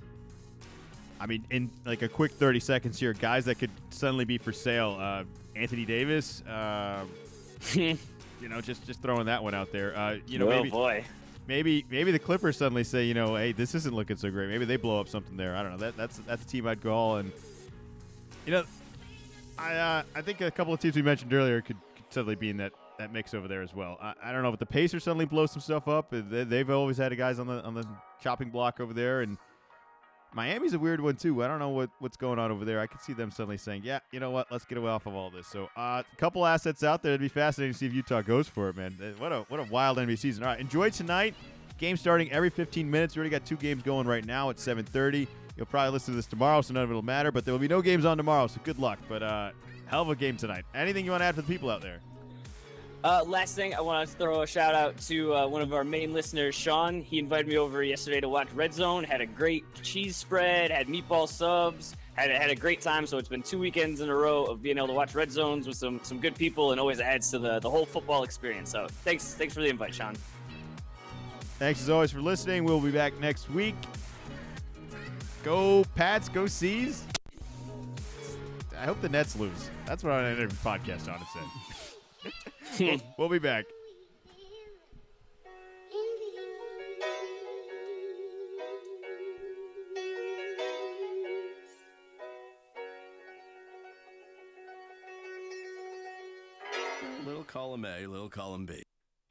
Speaker 2: I mean, in like a quick 30 seconds here, guys that could suddenly be for sale. Uh, Anthony Davis, *laughs* uh, you know, just just throwing that one out there. Uh, you know,
Speaker 3: oh
Speaker 2: maybe
Speaker 3: boy.
Speaker 2: maybe maybe the Clippers suddenly say, you know, hey, this isn't looking so great. Maybe they blow up something there. I don't know. That that's that's a team I'd call, and you know, I uh, I think a couple of teams we mentioned earlier could, could suddenly be in that, that mix over there as well. I, I don't know, but the Pacers suddenly blow some stuff up. They, they've always had guys on the on the chopping block over there, and Miami's a weird one too. I don't know what, what's going on over there. I could see them suddenly saying, "Yeah, you know what? Let's get away off of all this." So, uh, a couple assets out there. It'd be fascinating to see if Utah goes for it, man. What a what a wild NBA season. All right, enjoy tonight. Game starting every 15 minutes. We already got two games going right now at 7:30. You'll probably listen to this tomorrow, so none of it'll matter. But there will be no games on tomorrow, so good luck. But uh, hell of a game tonight. Anything you want to add for the people out there?
Speaker 3: Uh, last thing, I want to throw a shout out to uh, one of our main listeners, Sean. He invited me over yesterday to watch Red Zone. Had a great cheese spread, had meatball subs, had had a great time. So it's been two weekends in a row of being able to watch Red Zones with some some good people, and always adds to the the whole football experience. So thanks thanks for the invite, Sean.
Speaker 2: Thanks as always for listening. We'll be back next week. Go Pats, go Seas. I hope the Nets lose. That's what I ended every podcast on. It *laughs* said. *laughs* we'll be back.
Speaker 1: Little column A, little column B.